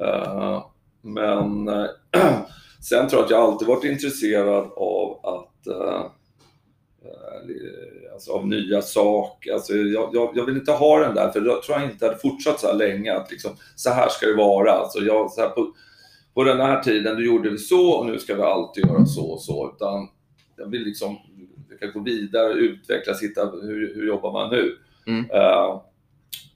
Uh, men eh, [clears throat] sen tror jag att jag alltid varit intresserad av att uh, alltså av nya saker. Alltså jag, jag, jag, vill inte ha den där, för jag tror jag inte hade fortsatt så här länge. Att liksom, så här ska det vara. Alltså jag, så här, på, på den här tiden, du gjorde vi så och nu ska vi alltid göra så och så. Utan jag vill liksom jag kan gå vidare, utvecklas, hitta hur, hur jobbar man nu? Mm. Uh,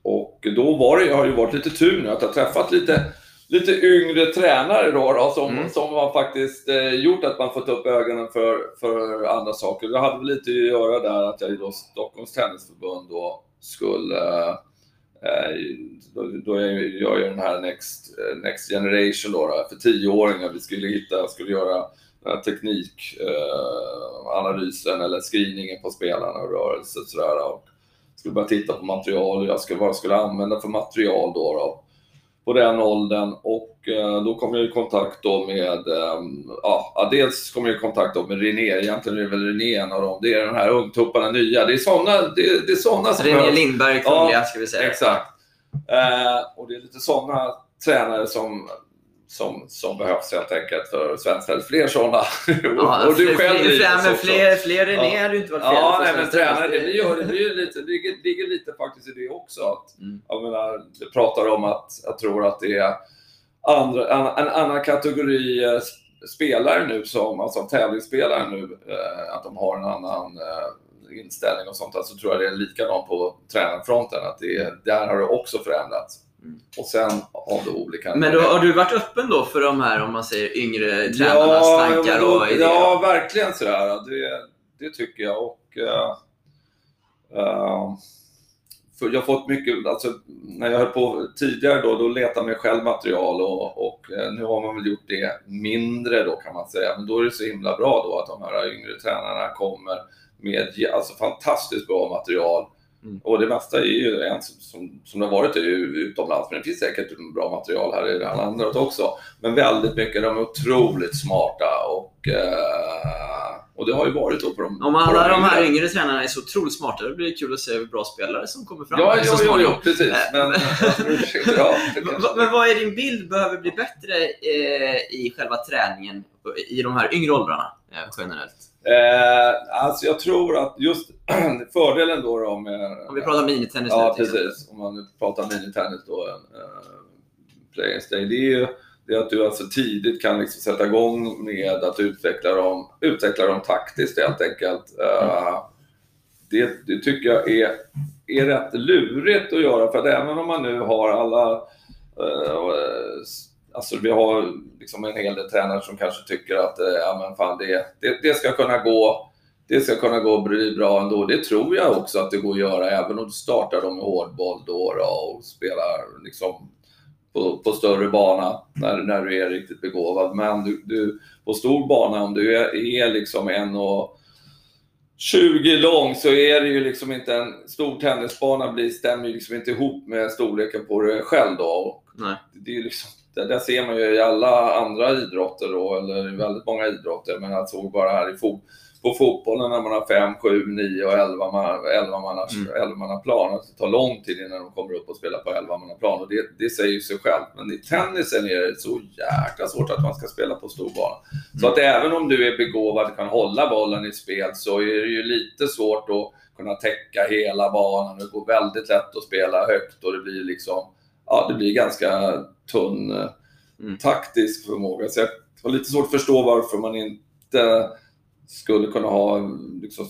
och då var det, jag har ju varit lite tur nu att jag träffat lite, lite yngre tränare då, då som, mm. som har faktiskt eh, gjort att man fått upp ögonen för, för andra saker. Det hade väl lite att göra där att jag i då Stockholms Tennisförbund då skulle eh, då, då jag gör jag den här Next, eh, Next Generation då, då för tioåringar. Vi skulle hitta, skulle göra teknikanalysen eh, eller screeningen på spelarna och rörelse och sådär. Och skulle börja titta på material jag skulle, vad jag skulle använda för material då, då på den åldern och eh, då kom jag i kontakt då med, eh, ja, dels kom jag i kontakt då med René, egentligen är det väl René en av dem, det är den här ungtupparna nya. Det är sådana, det, det är såna som René Lindberg, Kungliga ja, ska vi säga. Exakt. Eh, och det är lite sådana tränare som som, som behövs helt enkelt för svensk tennis. Fler sådana. Ja, [laughs] och du själv fler, fler, fler, fler René ja. hade ju inte varit fel Ja, nej, men tränare, det, gör, det, blir lite, det ligger, ligger lite faktiskt i det också. Att, mm. Jag menar, du pratar om att jag tror att det är andra, en, en annan kategori eh, spelare nu, som, alltså tävlingsspelare nu, eh, att de har en annan eh, inställning och sånt. Så alltså, tror jag det är likadant på tränarfronten, att det, där har det också förändrats. Och sen har du olika... Men då, har du varit öppen då för de här, om man säger yngre tränarnas ja, tankar och idéer? Ja, verkligen sådär. Det, det tycker jag. Och, uh, uh, för jag har fått mycket, alltså, när jag höll på tidigare då, då letade man själv material och, och uh, nu har man väl gjort det mindre då kan man säga. Men då är det så himla bra då att de här yngre tränarna kommer med alltså, fantastiskt bra material Mm. Och det mesta är ju en som, som det har varit utomlands, men det finns säkert bra material här i landet också. Men väldigt mycket, de är otroligt smarta och, eh, och det har ju varit då på de Om alla de, de här yngre tränarna är så otroligt smarta, då blir det kul att se bra spelare som kommer fram ja, så ja, ja, precis. Eh, men, [laughs] ja, [laughs] men vad är din bild behöver bli bättre eh, i själva träningen i de här yngre åldrarna generellt? Eh, alltså jag tror att just [clears throat] fördelen då, då med... Om vi pratar minitennis Ja, nu, precis. Om man nu pratar minitennis då, eh, Players Day, det är ju det är att du alltså tidigt kan liksom sätta igång med att utveckla dem, utveckla dem taktiskt helt enkelt. Mm. det, det, tycker jag är, är rätt lurigt att göra för att även om man nu har alla uh, Alltså vi har liksom en hel del tränare som kanske tycker att eh, ja, men fan, det, det, det, ska kunna gå det ska kunna gå bli bra ändå. Det tror jag också att det går att göra även om du startar dem med hårdboll då, då och spelar liksom på, på, större bana när, när du är riktigt begåvad. Men du, du, på stor bana, om du är, är liksom en och 20 lång så är det ju liksom inte en stor tennisbana blir, stämmer ju liksom inte ihop med storleken på dig själv då. Nej. Det är liksom det ser man ju i alla andra idrotter då, eller i väldigt många idrotter, men jag såg bara här i fot på fotbollen när man har 5, 7, 9 och 11 man, 11 manna, mm. plan. Det tar lång tid innan de kommer upp och spelar på 11 manna plan och det, det säger ju sig själv. Men i tennisen är det så jäkla svårt att man ska spela på stor bana. Mm. Så att även om du är begåvad och kan hålla bollen i spel så är det ju lite svårt att kunna täcka hela banan. Det går väldigt lätt att spela högt och det blir liksom, ja det blir ganska tunn mm. taktisk förmåga. Så jag har lite svårt att förstå varför man inte skulle kunna ha liksom,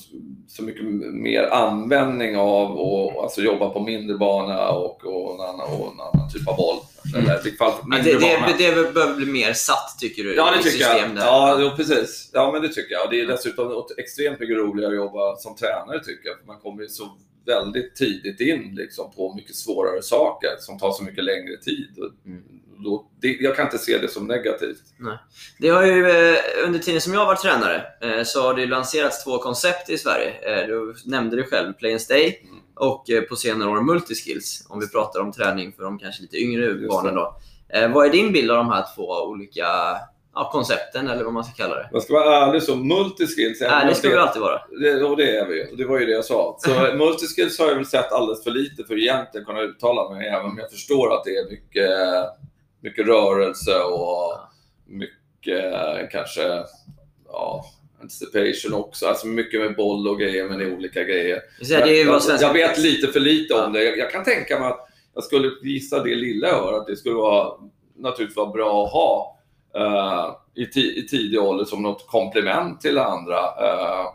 så mycket mer användning av och alltså jobba på mindre bana och, och, en, annan, och en annan typ av boll. Mm. Eller, fall, det, bana. det, det behöver bli mer satt tycker du? Ja, det tycker jag. där? Ja, jo, precis. Ja, men det tycker jag. Det är dessutom extremt mycket roligare att jobba som tränare tycker jag. För man kommer så väldigt tidigt in liksom, på mycket svårare saker som tar så mycket längre tid. Mm. Då, det, jag kan inte se det som negativt. Det har ju, eh, under tiden som jag har varit tränare eh, så har det lanserats två koncept i Sverige. Eh, Du nämnde det själv, Play and Stay Mm. och på senare år Multiskills. Om vi pratar om träning för de kanske lite yngre Just barnen. Då. Vad är din bild av de här två olika ja, koncepten, eller vad man ska kalla det? Jag ska vara ärlig så multiskills... Det ska vi alltid vara. Det, och det är vi. Och det var ju det jag sa. Så [laughs] multiskills har jag väl sett alldeles för lite för att egentligen kunna uttala mig, även om jag förstår att det är mycket, mycket rörelse och mycket kanske ja, anticipation också. Alltså mycket med boll och grejer, men det är olika grejer. Säger, det är jag, svenska... jag vet lite för lite om det. Jag, jag kan tänka mig att jag skulle gissa det lilla jag hör, att det skulle vara, naturligtvis vara bra att ha eh, i, i tidig ålder som något komplement till det andra. Eh,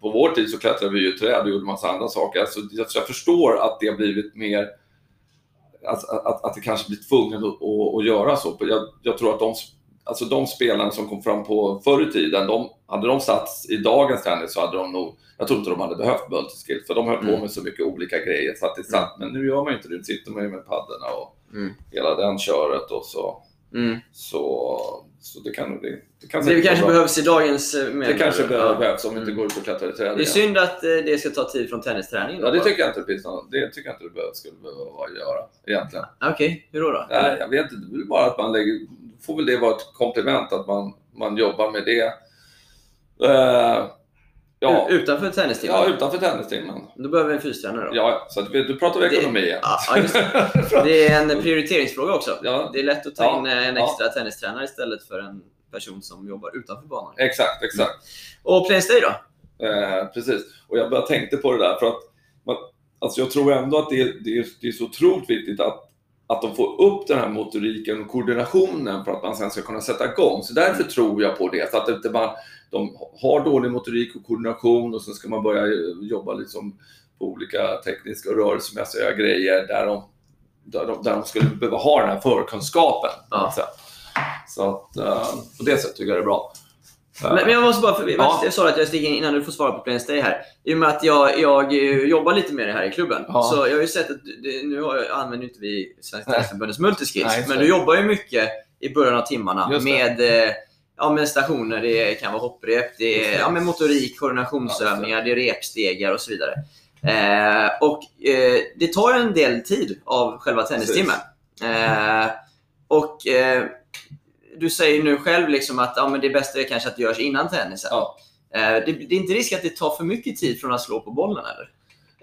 på vår tid så klättrade vi ju i träd och gjorde massa andra saker. Alltså, jag, förstår att det har blivit mer att, att, att det kanske blir tvungen att, att, att göra så. Jag, jag tror att de, alltså de spelarna som kom fram på förr i tiden, de, hade de satts i dagens tennis så hade de nog, jag tror inte de hade behövt multiskill för de höll på Mm. med så mycket olika grejer. Så att det satt, Men nu gör man ju inte det, nu sitter man ju med paddorna och Mm. hela den köret och så. Mm. Så, så det kan det, det kan Det kanske bra. behövs i dagens... eh, Det kanske Ja. behövs om vi inte Mm. går och klättrar i träd Det är synd att eh, det ska ta tid från tennisträningen. Ja, det tycker jag inte det det tycker jag inte det skulle behöva göra egentligen. Okej, hur då? då? Nej, jag vet inte. Det är bara att man lägger... får väl det vara ett komplement att man, man jobbar med det. Eh, ja, Utanför tennistimmen? ja, utanför tennistimmen. Då behöver vi en fystränare då? Ja, så att, vi- du pratar vi ekonomi igen. Ja, ja, just det. [laughs] Det är en prioriteringsfråga också. Ja, Det är lätt att ta Ja, in eh, en ja. extra tennistränare istället för en person som jobbar utanför banan. exakt, exakt. Och Plain Stay då? Eh, precis. Och jag bara tänkte på det där för att man, alltså jag tror ändå att det, är- det, är, det är så otroligt viktigt att, att de får upp den här motoriken och koordinationen för att man sen ska kunna sätta igång. Så därför tror jag på det. Så att inte man, de har dålig motorik och koordination och så ska man börja eh, jobba liksom på olika tekniska och rörelsemässiga grejer där de, där de, där de skulle behöva ha den här förkunskapen. Ja. Så att eh, på det sättet tycker jag det är bra. Men, jag måste bara, för, Ja. jag sa att jag sticker in innan du får svara på Plain Stay här. I och med att jag, jag eh, jobbar lite med det här i klubben. Ja. Så jag har ju sett att, det, nu använder inte vi Svenska. Tennisförbundets multiskills, Nej, men du jobbar ju mycket i början av timmarna med Ja, med stationer, det kan vara hopprep, det är ja, med motorik, koordinationsövningar, det är repstegar och så vidare. Eh, och eh, det tar en del tid av själva tennistimmen. Eh, och eh, du säger nu själv liksom att ja, men det bästa är kanske att det görs innan tennisen. Ja. Eh, det, det är inte risk att det tar för mycket tid från att slå på bollen eller?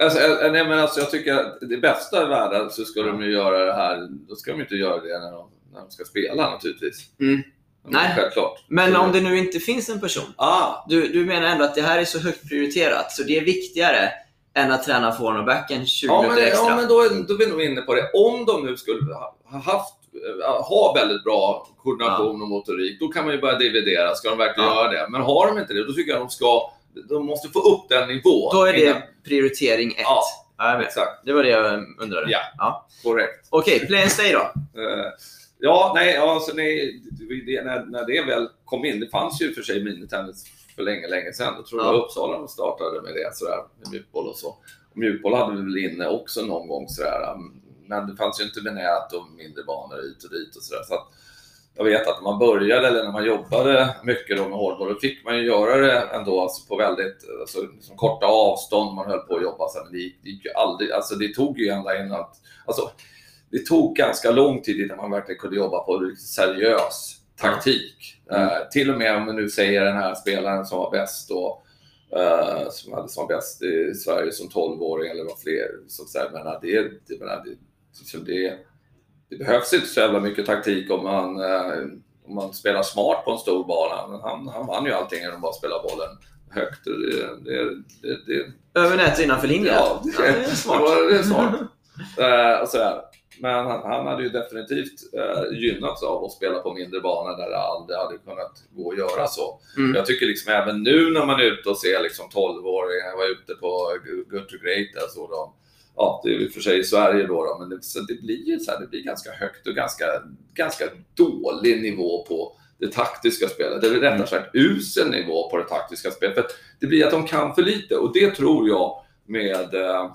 Alltså, eh, nej, men alltså, jag tycker att det bästa i världen så ska de ju göra det här, då ska de inte göra det när de, när de ska spela naturligtvis. Mm. Men Nej. Självklart. Men Så- om det nu inte finns en person. Ah, Du, du menar ändå att det här är så högt prioriterat så det är viktigare än att träna forehand och backhand 20 ja, men, minuter extra? ja, men då, är- då är vi nog inne på det. Om de nu skulle ha ha haft, eh, ha väldigt bra koordination och motorik, då kan man ju börja dividera. Ska de verkligen Ja. göra det? Men har de inte det, då tycker jag de ska de måste få upp den nivån. Då är det innan- prioritering 1. Ja. Ja. Exakt, Det var det jag undrade. Ja. Ja. korrekt. Okej, play and stay då. Ja, nej, alltså, nej det, när, när det väl kom in, det fanns ju för sig minitennis för länge, länge sedan. Jag tror det Ja. var Uppsala de startade med det, sådär, med mjukboll och så. Och mjukboll hade vi väl inne också någon gång, sådär. men det fanns ju inte med nät och mindre banor hit och dit och sådär. Så att jag vet att när man började, eller när man jobbade mycket då med hårdboll, då fick man ju göra det ändå alltså på väldigt alltså, liksom korta avstånd. Man höll på att jobba, så men det gick, det gick ju aldrig, alltså det tog ju ända in att, alltså det tog ganska lång tid innan man verkligen kunde jobba på seriös taktik. Mm. Eh, till och med om man nu säger den här spelaren som var bäst då, eh, som hade som bäst i Sverige som 12-åring eller vad fler. Så, så här, menar, det, det, menar, det, liksom det, det behövs inte så jävla mycket taktik om man, eh, om man spelar smart på en stor bana. Men han, han vann ju allting genom att bara spela bollen högt. Det, det, det, det, Över nät och innanför linjen. Ja, det, det är smart. Det är smart. [laughs] Eh, och sådär. Men han, han hade ju definitivt eh, gynnats av att spela på mindre banor där det aldrig hade kunnat gå att göra så. Mm. Jag tycker liksom även nu när man är ute och ser liksom 12-åringar, jag var ute på Good to Great där så de, ja det är i och för sig i Sverige då, då men det, så det blir så här, det blir ganska högt och ganska, ganska dålig nivå på det taktiska spelet, eller rättare Mm. sagt usel nivå på det taktiska spelet. För det blir att de kan för lite och det tror jag med eh,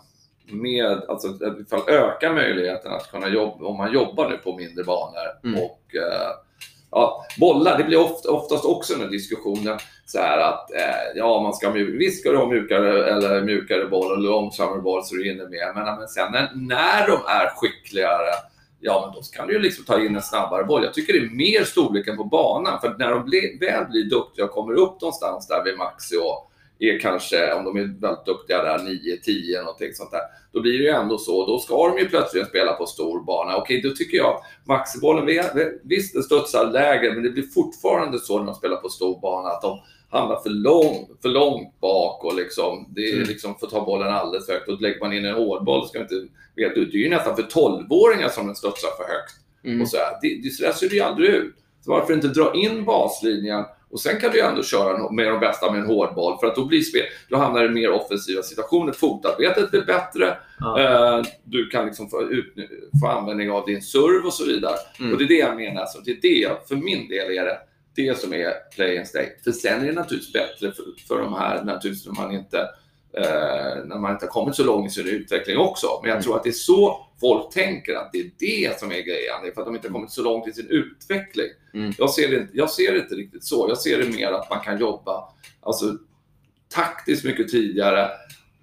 med, alltså att ifall ökar möjligheten att kunna jobba, om man jobbar nu på mindre banor Mm. och eh, ja, bollar, det blir ofta, oftast också den här diskussionen så här att eh, ja, man ska mjuk, visst ska du ha mjukare eller mjukare boll och långsammare boll så du hinner med, men, men sen när, när de är skickligare Ja, men då kan du ju liksom ta in en snabbare boll. Jag tycker det är mer storleken på banan. För när de blir, väl blir duktiga och kommer upp någonstans där vid maxi och är kanske, om de är väldigt duktiga där, 9-10 någonting sånt där. Då blir det ju ändå så. Då ska de ju plötsligt spela på stor bana. Okej, då tycker jag maxibollen, visst den studsar lägre, men det blir fortfarande så när de spelar på stor bana att de hamnar för, lång, för långt bak och liksom, det är Mm. liksom får ta bollen alldeles för högt. Och lägger man in en hårdboll ska man inte veta. Det är ju nästan för 12-åringar som den studsar för högt. Mm. Och så här. Det, det, ser ju aldrig ut. Så varför inte dra in baslinjen och sen kan du ju ändå köra med de bästa med en hårdboll för att då, blir spel, då hamnar det i mer offensiva situationer. Fotarbetet blir bättre. Ja. Eh, du kan liksom få, ut, få användning av din serve och så vidare. Mm. Och det är det jag menar. Alltså, det är det, för min del är det det som är play and stay. För sen är det naturligtvis bättre för, för de här, naturligtvis när man inte eh, när man inte har kommit så långt i sin utveckling också. Men jag Mm. tror att det är så folk tänker att det är det som är grejen. Det är för att de inte har kommit så långt i sin utveckling. Mm. Jag, ser det, jag ser det inte riktigt så. Jag ser det mer att man kan jobba alltså, taktiskt mycket tidigare.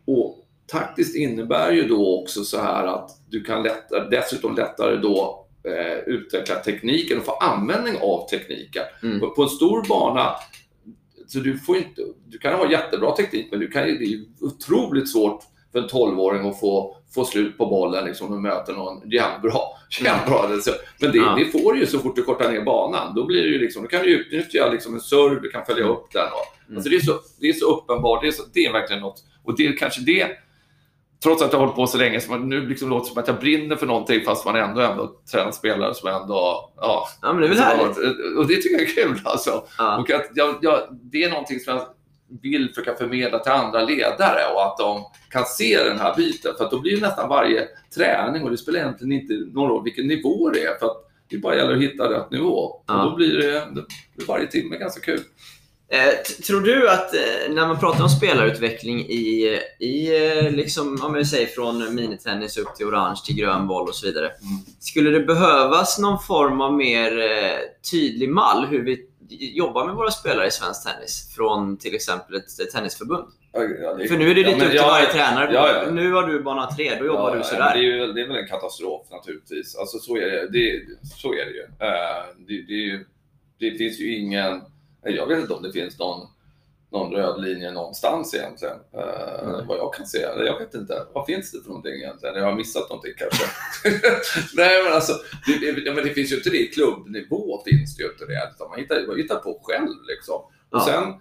Och taktiskt innebär ju då också så här att du kan lättare, dessutom lättare då eh, utveckla tekniken och få användning av tekniken. Mm. På en stor bana så du, får inte, du kan ha jättebra teknik, men du kan, det är otroligt svårt för en 12-åring att få, få slut på bollen liksom, och möter någon jämnbra. jämnbra alltså. Men det, Ja. det får du ju så fort du kortar ner banan. Då, blir det ju liksom, då kan du utnyttja liksom en serve, du kan följa Mm. upp den. Och, Mm. alltså det, är så, det är så uppenbart, det är, så, det är verkligen något. Och det är kanske det, trots att jag har hållit på så länge, så man, nu liksom låter det som att jag brinner för någonting fast man ändå, ändå tränar spelare som ändå... Ja, Ja, men det är väl härligt. Och det tycker jag är kul alltså. Ja. Och att jag, jag, det är någonting som jag vill försöka förmedla till andra ledare och att de kan se den här biten. För då blir det nästan varje träning och det spelar egentligen inte någon roll vilken nivå det är. För att det bara gäller att hitta rätt nivå. Ja. Och då blir det, det blir varje timme ganska kul. Eh, tror du att eh, när man pratar om spelarutveckling i, i eh, liksom, om vi säger från minitennis upp till orange till grön boll och så vidare. Skulle det behövas någon form av mer tydlig mall hur vi jobbar med våra spelare i svensk tennis från till exempel ett, tennisförbund? Ja, det För nu är det lite men upp till ja, varje tränare. ja, ja. Nu har du bana 3, då jobbar Ja, du sådär. Det är, det är väl en katastrof naturligtvis. Alltså, så, är det. Det, så är det ju. Det, det, det finns ju ingen... Jag vet inte om det finns någon, någon röd linje någonstans egentligen. Eh, vad jag kan se. Jag vet inte. Vad finns det för någonting egentligen? Jag har missat någonting kanske. [laughs] Nej men alltså, det, det, men det finns ju inte det. I klubbnivå finns det ju inte det. Utan man hittar, man hittar på själv liksom. Ja. Och sen,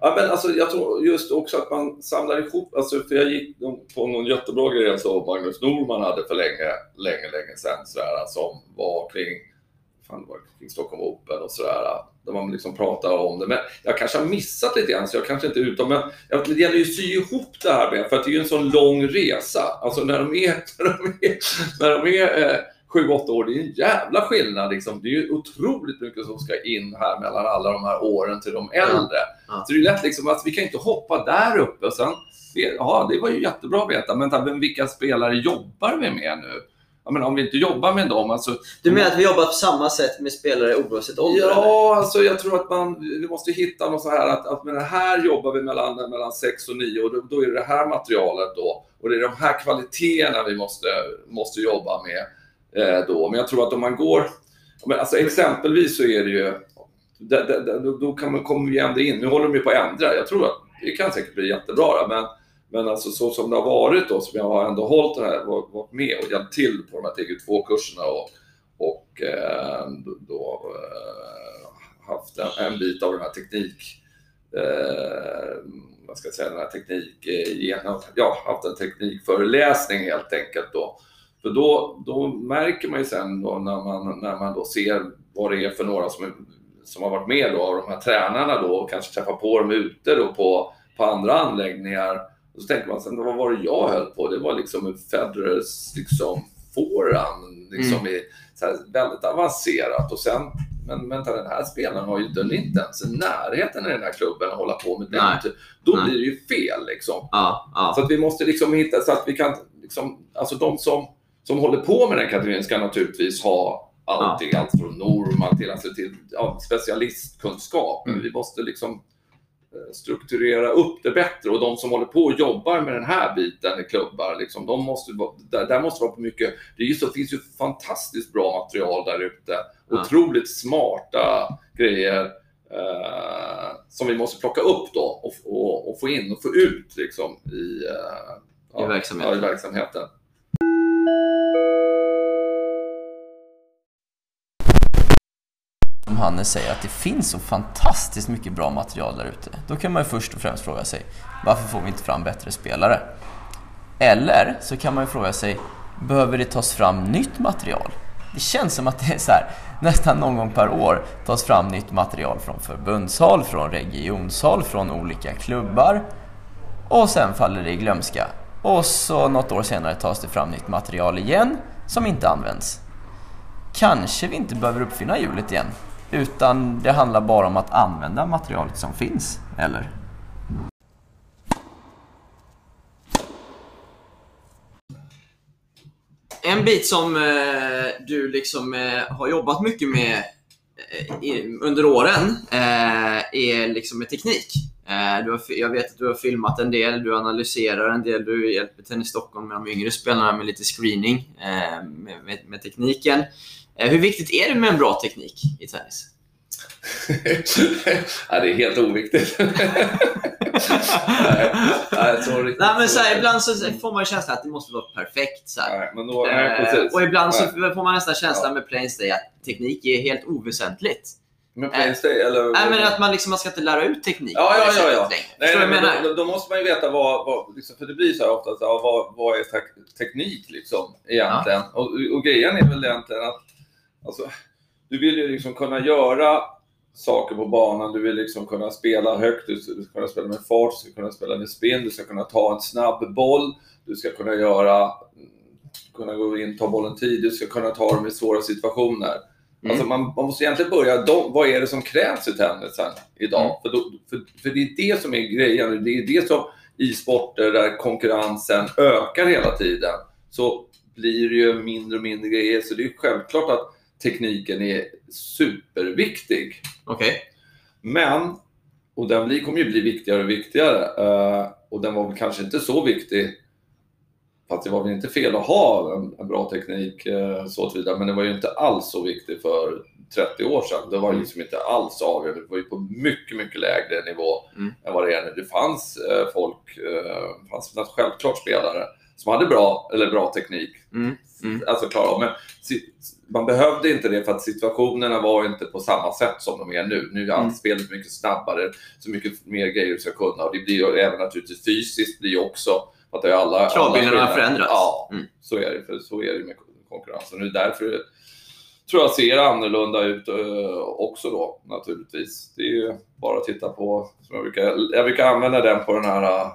ja, men alltså, jag tror just också att man samlar ihop, alltså, för jag gick på någon jättebra grej som Magnus Norman hade för länge, länge, länge sedan, sådär, som var kring, fan, det var kring Stockholm Open och sådär, där man liksom pratar om det. Men jag kanske har missat lite grann, så jag kanske inte är ute, men det gäller ju att sy ihop det här med, för att det är ju en sån lång resa. Alltså när de är, [laughs] när de är, när de är eh, sju, åtta år, det är en jävla skillnad. Liksom. Det är ju otroligt mycket som ska in här mellan alla de här åren till de äldre. Ja. Så det är lätt liksom att vi kan inte hoppa där uppe. Sen, ja, det var ju jättebra att veta, men men vilka spelare jobbar vi med nu? Ja, men om vi inte jobbar med dem, alltså, Du menar att vi jobbar på samma sätt med spelare oavsett ålder? eller? Ja, alltså jag tror att man, vi måste hitta något så här att, att med det här jobbar vi mellan, mellan 6 och 9 och då, då är det det här materialet då. Och det är de här kvaliteterna vi måste, måste jobba med eh, då. Men jag tror att om man går, men alltså exempelvis så är det ju, där, då, då kan man, kommer vi ändå in, nu håller de ju på att ändra, jag tror att det kan säkert bli jättebra då, men men alltså så som det har varit då, som jag har ändå hållit det här, varit med och hjälpt till på de här TG2-kurserna och, och eh, då, eh, haft en, en bit av den här teknik, eh, vad ska jag säga, den här teknik, eh, genom, ja, haft en teknikföreläsning helt enkelt då För då, då märker man ju sen då när man, när man då ser vad det är för några som, är, som har varit med då, av de här tränarna då och kanske träffar på dem ute då på, på andra anläggningar. Och så tänker man sen, vad var det jag höll på? Det var liksom Federers liksom forehand, liksom Mm. i, här, väldigt avancerat. Och sen, men vänta, den här spelaren har ju den inte ens i närheten i den här klubben att hålla på med den. Nej. typ- Då Nej. blir det ju fel liksom. Ja, ja. Så att vi måste liksom hitta så att vi kan, liksom, alltså de som, som håller på med den kategorin ska naturligtvis ha allting, allt från Norman till, alltså till ja, specialistkunskap. Men Mm. vi måste liksom strukturera upp det bättre och de som håller på och jobbar med den här biten i klubbar, liksom, de måste, där, där måste vara på mycket, det är ju så, finns ju fantastiskt bra material där ute. Ja. Otroligt smarta grejer eh, som vi måste plocka upp då och, och, och få in och få ut liksom, i, eh, I verksamheten. Ja, i verksamheten. Som Hannes säger att det finns så fantastiskt mycket bra material där ute. Då kan man ju först och främst fråga sig varför får vi inte fram bättre spelare? Eller så kan man ju fråga sig behöver det tas fram nytt material? Det känns som att det är så här, nästan någon gång per år tas fram nytt material från förbundshåll, från regionshåll, från olika klubbar och sen faller det i glömska. Och så något år senare tas det fram nytt material igen som inte används. Kanske vi inte behöver uppfinna hjulet igen, utan det handlar bara om att använda materialet som finns, eller? En bit som eh, du liksom eh, har jobbat mycket med eh, i, under åren eh, är liksom med teknik. Eh, du har, jag vet att du har filmat en del, du analyserar en del, du hjälper Tennis Stockholm med de yngre spelarna med lite screening eh, med, med, med tekniken. Eh, hur viktigt är det med en bra teknik i tennis? [laughs] nej, det är helt oviktigt. [laughs] nej, så riktigt Nej, men så här, ibland så får man känslan att det måste vara perfekt. Så. Nej, men då, nej. Eh, och ibland får man nästan känslan Ja. med Plainstay att teknik är helt oväsentligt. Men Plainstay, eller? Nej, men att man, liksom, man ska inte lära ut teknik Ja, ja, ja, ja. Nej, nej, jag menar? då, då måste man ju veta vad, vad liksom, för det blir så här ofta, så, vad, vad är tek- teknik liksom egentligen? Och, och grejen är väl egentligen att alltså, du vill ju liksom kunna göra saker på banan, du vill liksom kunna spela högt, du ska kunna spela med fart, du ska kunna spela med spinn, du ska kunna ta en snabb boll, du ska kunna göra kunna gå in, ta bollen tidigt, du ska kunna ta dem i svåra situationer. Mm. Alltså man, man måste egentligen börja, de, vad är det som krävs i tennisen idag? Mm. För, då, för, för det är det som är grejen. Det är det som i sporter där konkurrensen ökar hela tiden, så blir det ju mindre och mindre grejer. Så det är självklart att tekniken är superviktig. Okej. Men, och den kommer ju bli viktigare och viktigare. eh, och den var väl kanske inte så viktig Fast det var väl inte fel att ha en, en bra teknik eh, så tillvida, men det var ju inte alls så viktigt för 30 år sedan. Det var ju liksom inte alls avgörande. Det var ju på mycket, mycket lägre nivå Mm. än vad det är nu. Det fanns eh, folk, eh, fanns självklart spelare som hade bra, eller bra teknik. Mm. Mm. Alltså klara av. Men man behövde inte det för att situationerna var inte på samma sätt som de är nu. Nu är allt Mm. spelet mycket snabbare, så mycket mer grejer du ska kunna. Och det blir ju även naturligtvis fysiskt blir också att det är alla, Kravbilden alla har förändrats. Ja, Mm. så är det. För så är det med konkurrensen. Det är därför det, tror jag ser annorlunda ut eh, också då naturligtvis. Det är ju bara att titta på, som jag brukar, jag brukar använda den på den här eh,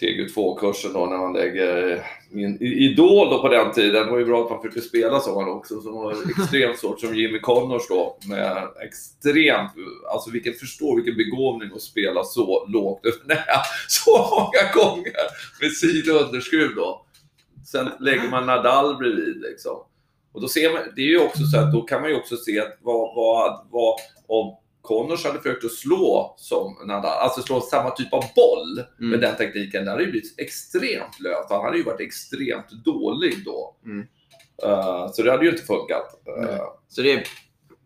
TG2-kursen då när man lägger min i- idol då på den tiden. Det var ju bra att man fick spela så också, som var [laughs] extremt svårt som Jimmy Connors då med extremt, alltså vilken, förstå vilken begåvning att spela så lågt över [laughs] så många gånger med sid och underskruv då. Sen lägger man Nadal bredvid liksom. Och då ser man, det är ju också så att då kan man ju också se att vad, vad, vad om Connors hade försökt att slå som Nadal, alltså slå samma typ av boll Mm. med den tekniken, det hade ju blivit extremt löst. Han hade ju varit extremt dålig då. Mm. Eh, så det hade ju inte funkat. Nej. Så det är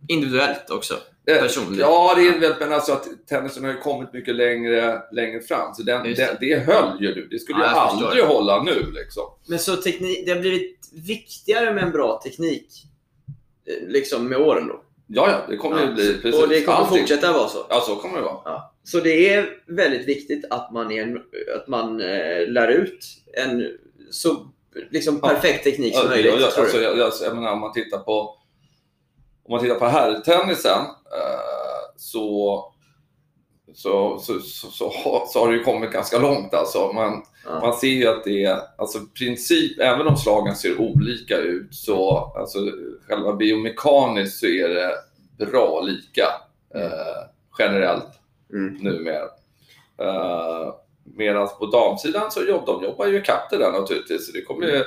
individuellt också. eh, Personligt. Ja, det är väl, men alltså att tennisen har ju kommit mycket längre, längre fram. Så den, det. Det, höll ju nu. Det skulle Ja, ju aldrig hålla nu liksom. Men så teknik, det har blivit viktigare med en bra teknik liksom med åren då? Ja, ja, det kommer ju Ja. bli precis. Och det kommer allting. fortsätta vara så? Ja, så kommer det vara. Ja. Så det är väldigt viktigt att man, är att man eh, lär ut en så liksom, perfekt teknik som Ja, möjligt? jag, tror alltså, jag, jag, jag menar, om man tittar på om man tittar på herrtennisen eh, så, så, så, så, så, har, det ju kommit ganska långt. Alltså. Man, Ja. man ser ju att det är, alltså princip, även om slagen ser olika ut, så alltså, själva biomekaniskt så är det bra lika eh, generellt Mm. numera. Uh, Medan på damsidan så jobb, de jobbar ju ikapp det där naturligtvis. Så Det, kommer ju,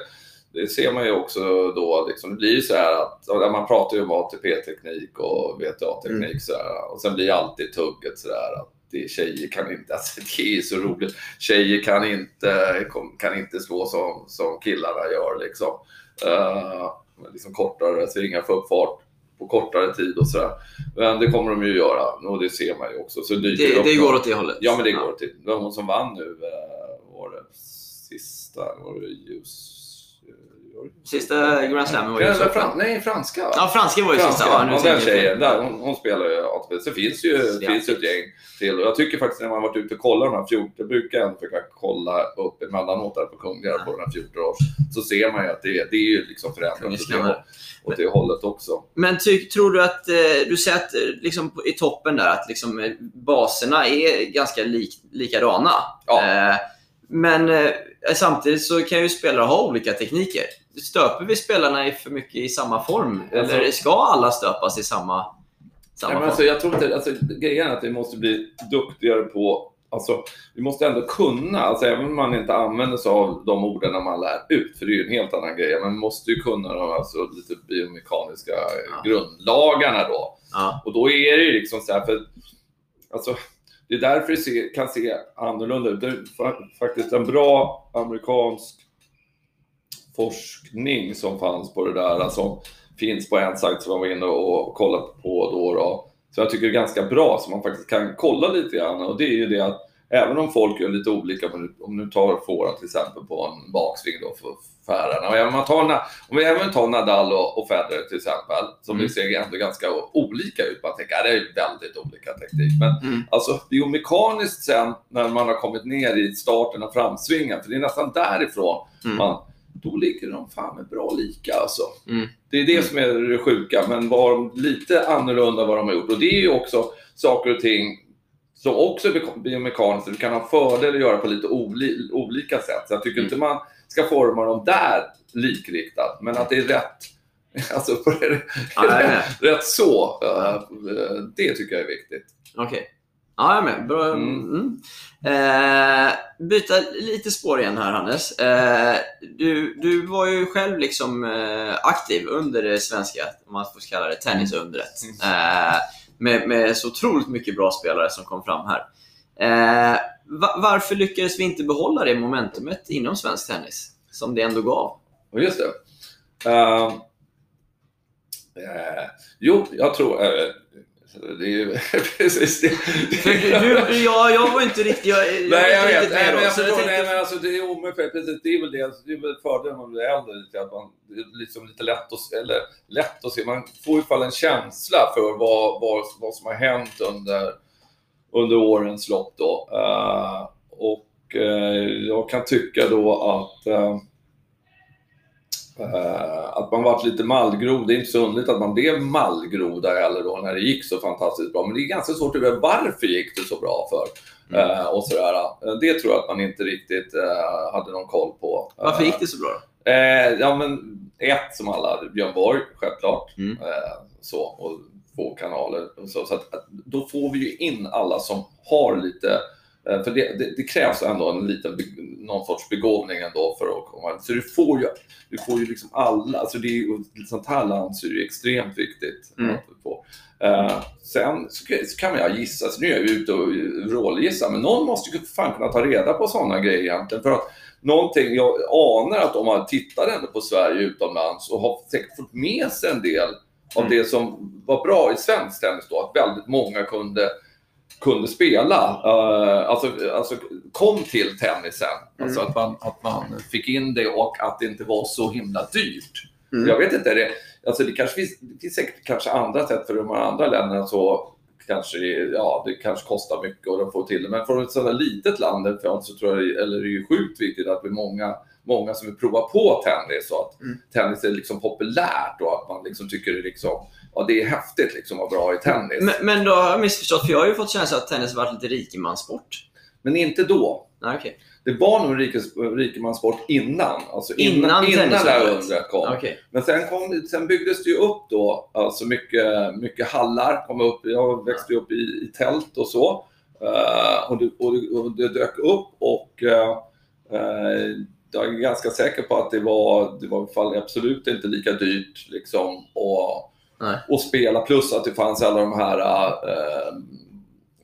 det ser man ju också då. Liksom, det blir så här att ja, man pratar ju om ATP-teknik och VTA-teknik Mm. så här, och sen blir alltid tugget så där att det, tjejer kan inte, alltså det är så roligt. Tjejer kan inte, kan inte slå som, som killarna gör liksom. Uh, liksom kortare svingar, få upp fart på kortare tid och sådär. Men det kommer de ju göra och det ser man ju också. Så Det, det någon- går åt det hållet? Ja, men det går till. Det hon som vann nu, eh, var det sista, var det ljus... Sista Grand Slammen var ju Eller så. fran, Nej, franska. Ja, franska var ju franska. sista. Ja, nu den tjejen, där, hon, hon spelar ju ATP. Så finns ju, Ja. finns ju ett gäng till. Och jag tycker faktiskt när man varit ute och kollat de här 14, jag brukar ändå försöka kolla upp emellanåt där på Kungliga på den här 14 års så ser man ju att det, det är ju liksom förändrat åt det, åt det hållet också. Men ty, tror du att, eh, du säger att eh, liksom, i toppen där att liksom, eh, baserna är ganska lik, likadana. Ja. Eh, men eh, samtidigt så kan ju spelare ha olika tekniker. Stöper vi spelarna i för mycket i samma form? Alltså- Eller ska alla stöpas i samma, samma form? alltså, jag tror inte, alltså, grejen är att vi måste bli duktigare på Alltså, vi måste ändå kunna, alltså, även om man inte använder sig av de orden när man lär ut, för det är ju en helt annan grej, men man måste ju kunna de alltså, lite biomekaniska Ja. grundlagarna då. ja. Och då är det ju liksom så här, för alltså, det är därför det se, kan se annorlunda ut. Det är faktiskt en bra amerikansk forskning som fanns på det där, som finns på en sajt som jag var inne och kollade på då. då. Så jag tycker det är ganska bra, så man faktiskt kan kolla lite grann. Och det är ju det att även om folk gör lite olika, om du- tar Fora till exempel på en baksving då för Färarna. Och även om, man tar, om vi även tar Nadal och, och Federer till exempel, som Mm. vi ser ändå ganska olika ut. Man tänker att det är väldigt olika teknik. Men Mm. alltså biomekaniskt sen när man har kommit ner i starten av framsvingen, för det är nästan därifrån Mm. man, då ligger de fan med bra lika alltså. Mm. Det är det som är det sjuka, men var lite annorlunda vad de har gjort. Och det är ju också saker och ting som också är biomekaniskt. Du kan ha fördel att göra på lite oli, olika sätt. Så jag tycker Mm. inte man ska forma dem där likriktat, men att det är rätt. [laughs] Alltså, på [laughs] det, Ja, med. rätt så. eh, Det tycker jag är viktigt. Okej. Ja, jag är med. Bra. Mm. Mm. Eh, byta lite spår igen här, Hannes. Eh, du, du var ju själv liksom eh, aktiv under det svenska, om man får kalla det, tennisundret. Eh, med, med så otroligt mycket bra spelare som kom fram här. Eh, va, varför lyckades vi inte behålla det momentumet inom svensk tennis? Som det ändå gav. Just det. Uh, eh, jo, jag tror... eh, det är ju [laughs] precis det. Du, du, ja, jag var inte riktigt, jag, Nej, jag vet. Nej, men jag förstår. Nej, men alltså, det är omöjligt. Precis, det är väl det. Det är väl fördelen när man blir äldre. Lite, att man, är liksom lite lätt att, eller, lätt att se. Man får i alla fall en känsla för vad, vad, vad som har hänt under, under årens lopp. Då. Eh, och eh, jag kan tycka då att Eh, att man varit lite mallgrov, det är inte så underligt att man blev mallgrov där heller då när det gick så fantastiskt bra. Men det är ganska svårt att veta varför gick det så bra för. Mm. Eh, och sådär. Eh, Det tror jag att man inte riktigt eh, hade någon koll på. Varför gick det så bra då? Eh, ja men ett som alla, Björn Borg självklart. Mm. Eh, så, och två kanaler. Och så, så att, då får vi ju in alla som har lite eh, för det, det, det krävs ändå en liten, någon sorts begåvning ändå för att komma Så du får ju, du får ju liksom alla, alltså det är ju, i sånt här land så är det extremt viktigt Mm. att får. Eh, sen så, kan- så kan jag gissa, så nu är jag ute och vrålgissar, men någon måste ju fan kunna ta reda på sådana grejer egentligen. För att någonting, jag anar att de har tittat ändå på Sverige utomlands och har säkert fått med sig en del av Mm. det som var bra i svensk tennis då, att väldigt många kunde, kunde spela. Uh, alltså, alltså kom till tennisen. Alltså Mm. att man, att man fick in det och att det inte var så himla dyrt. Mm. Jag vet inte, det, alltså det, kanske finns, det finns säkert kanske andra sätt för de här andra länderna så kanske, ja, det kanske kostar mycket och de får till det. Men från ett sådant litet land så tror jag, eller det är ju sjukt viktigt att vi är många, många som vill prova på tennis och att Mm. tennis är liksom populärt och att man liksom tycker det är liksom, ja, det är häftigt liksom att vara bra i tennis. Men, Men, men då har jag missförstått, för jag har ju fått känslan att tennis har varit lite rikemanssport. inte då. Nej, okej. Det var nog en rikes, rikemanssport innan. Alltså Innan innan, innan, det här undret kom. Okej. Men sen, kom, sen byggdes det ju upp då, alltså mycket, mycket hallar kom upp. Jag växte upp i, i tält och så. Eh, och, det, och, det, och det dök upp och eh, eh, jag är ganska säker på att det var, det var i alla fall absolut inte lika dyrt liksom, att, Nej. att spela. Plus att det fanns alla de här, eh,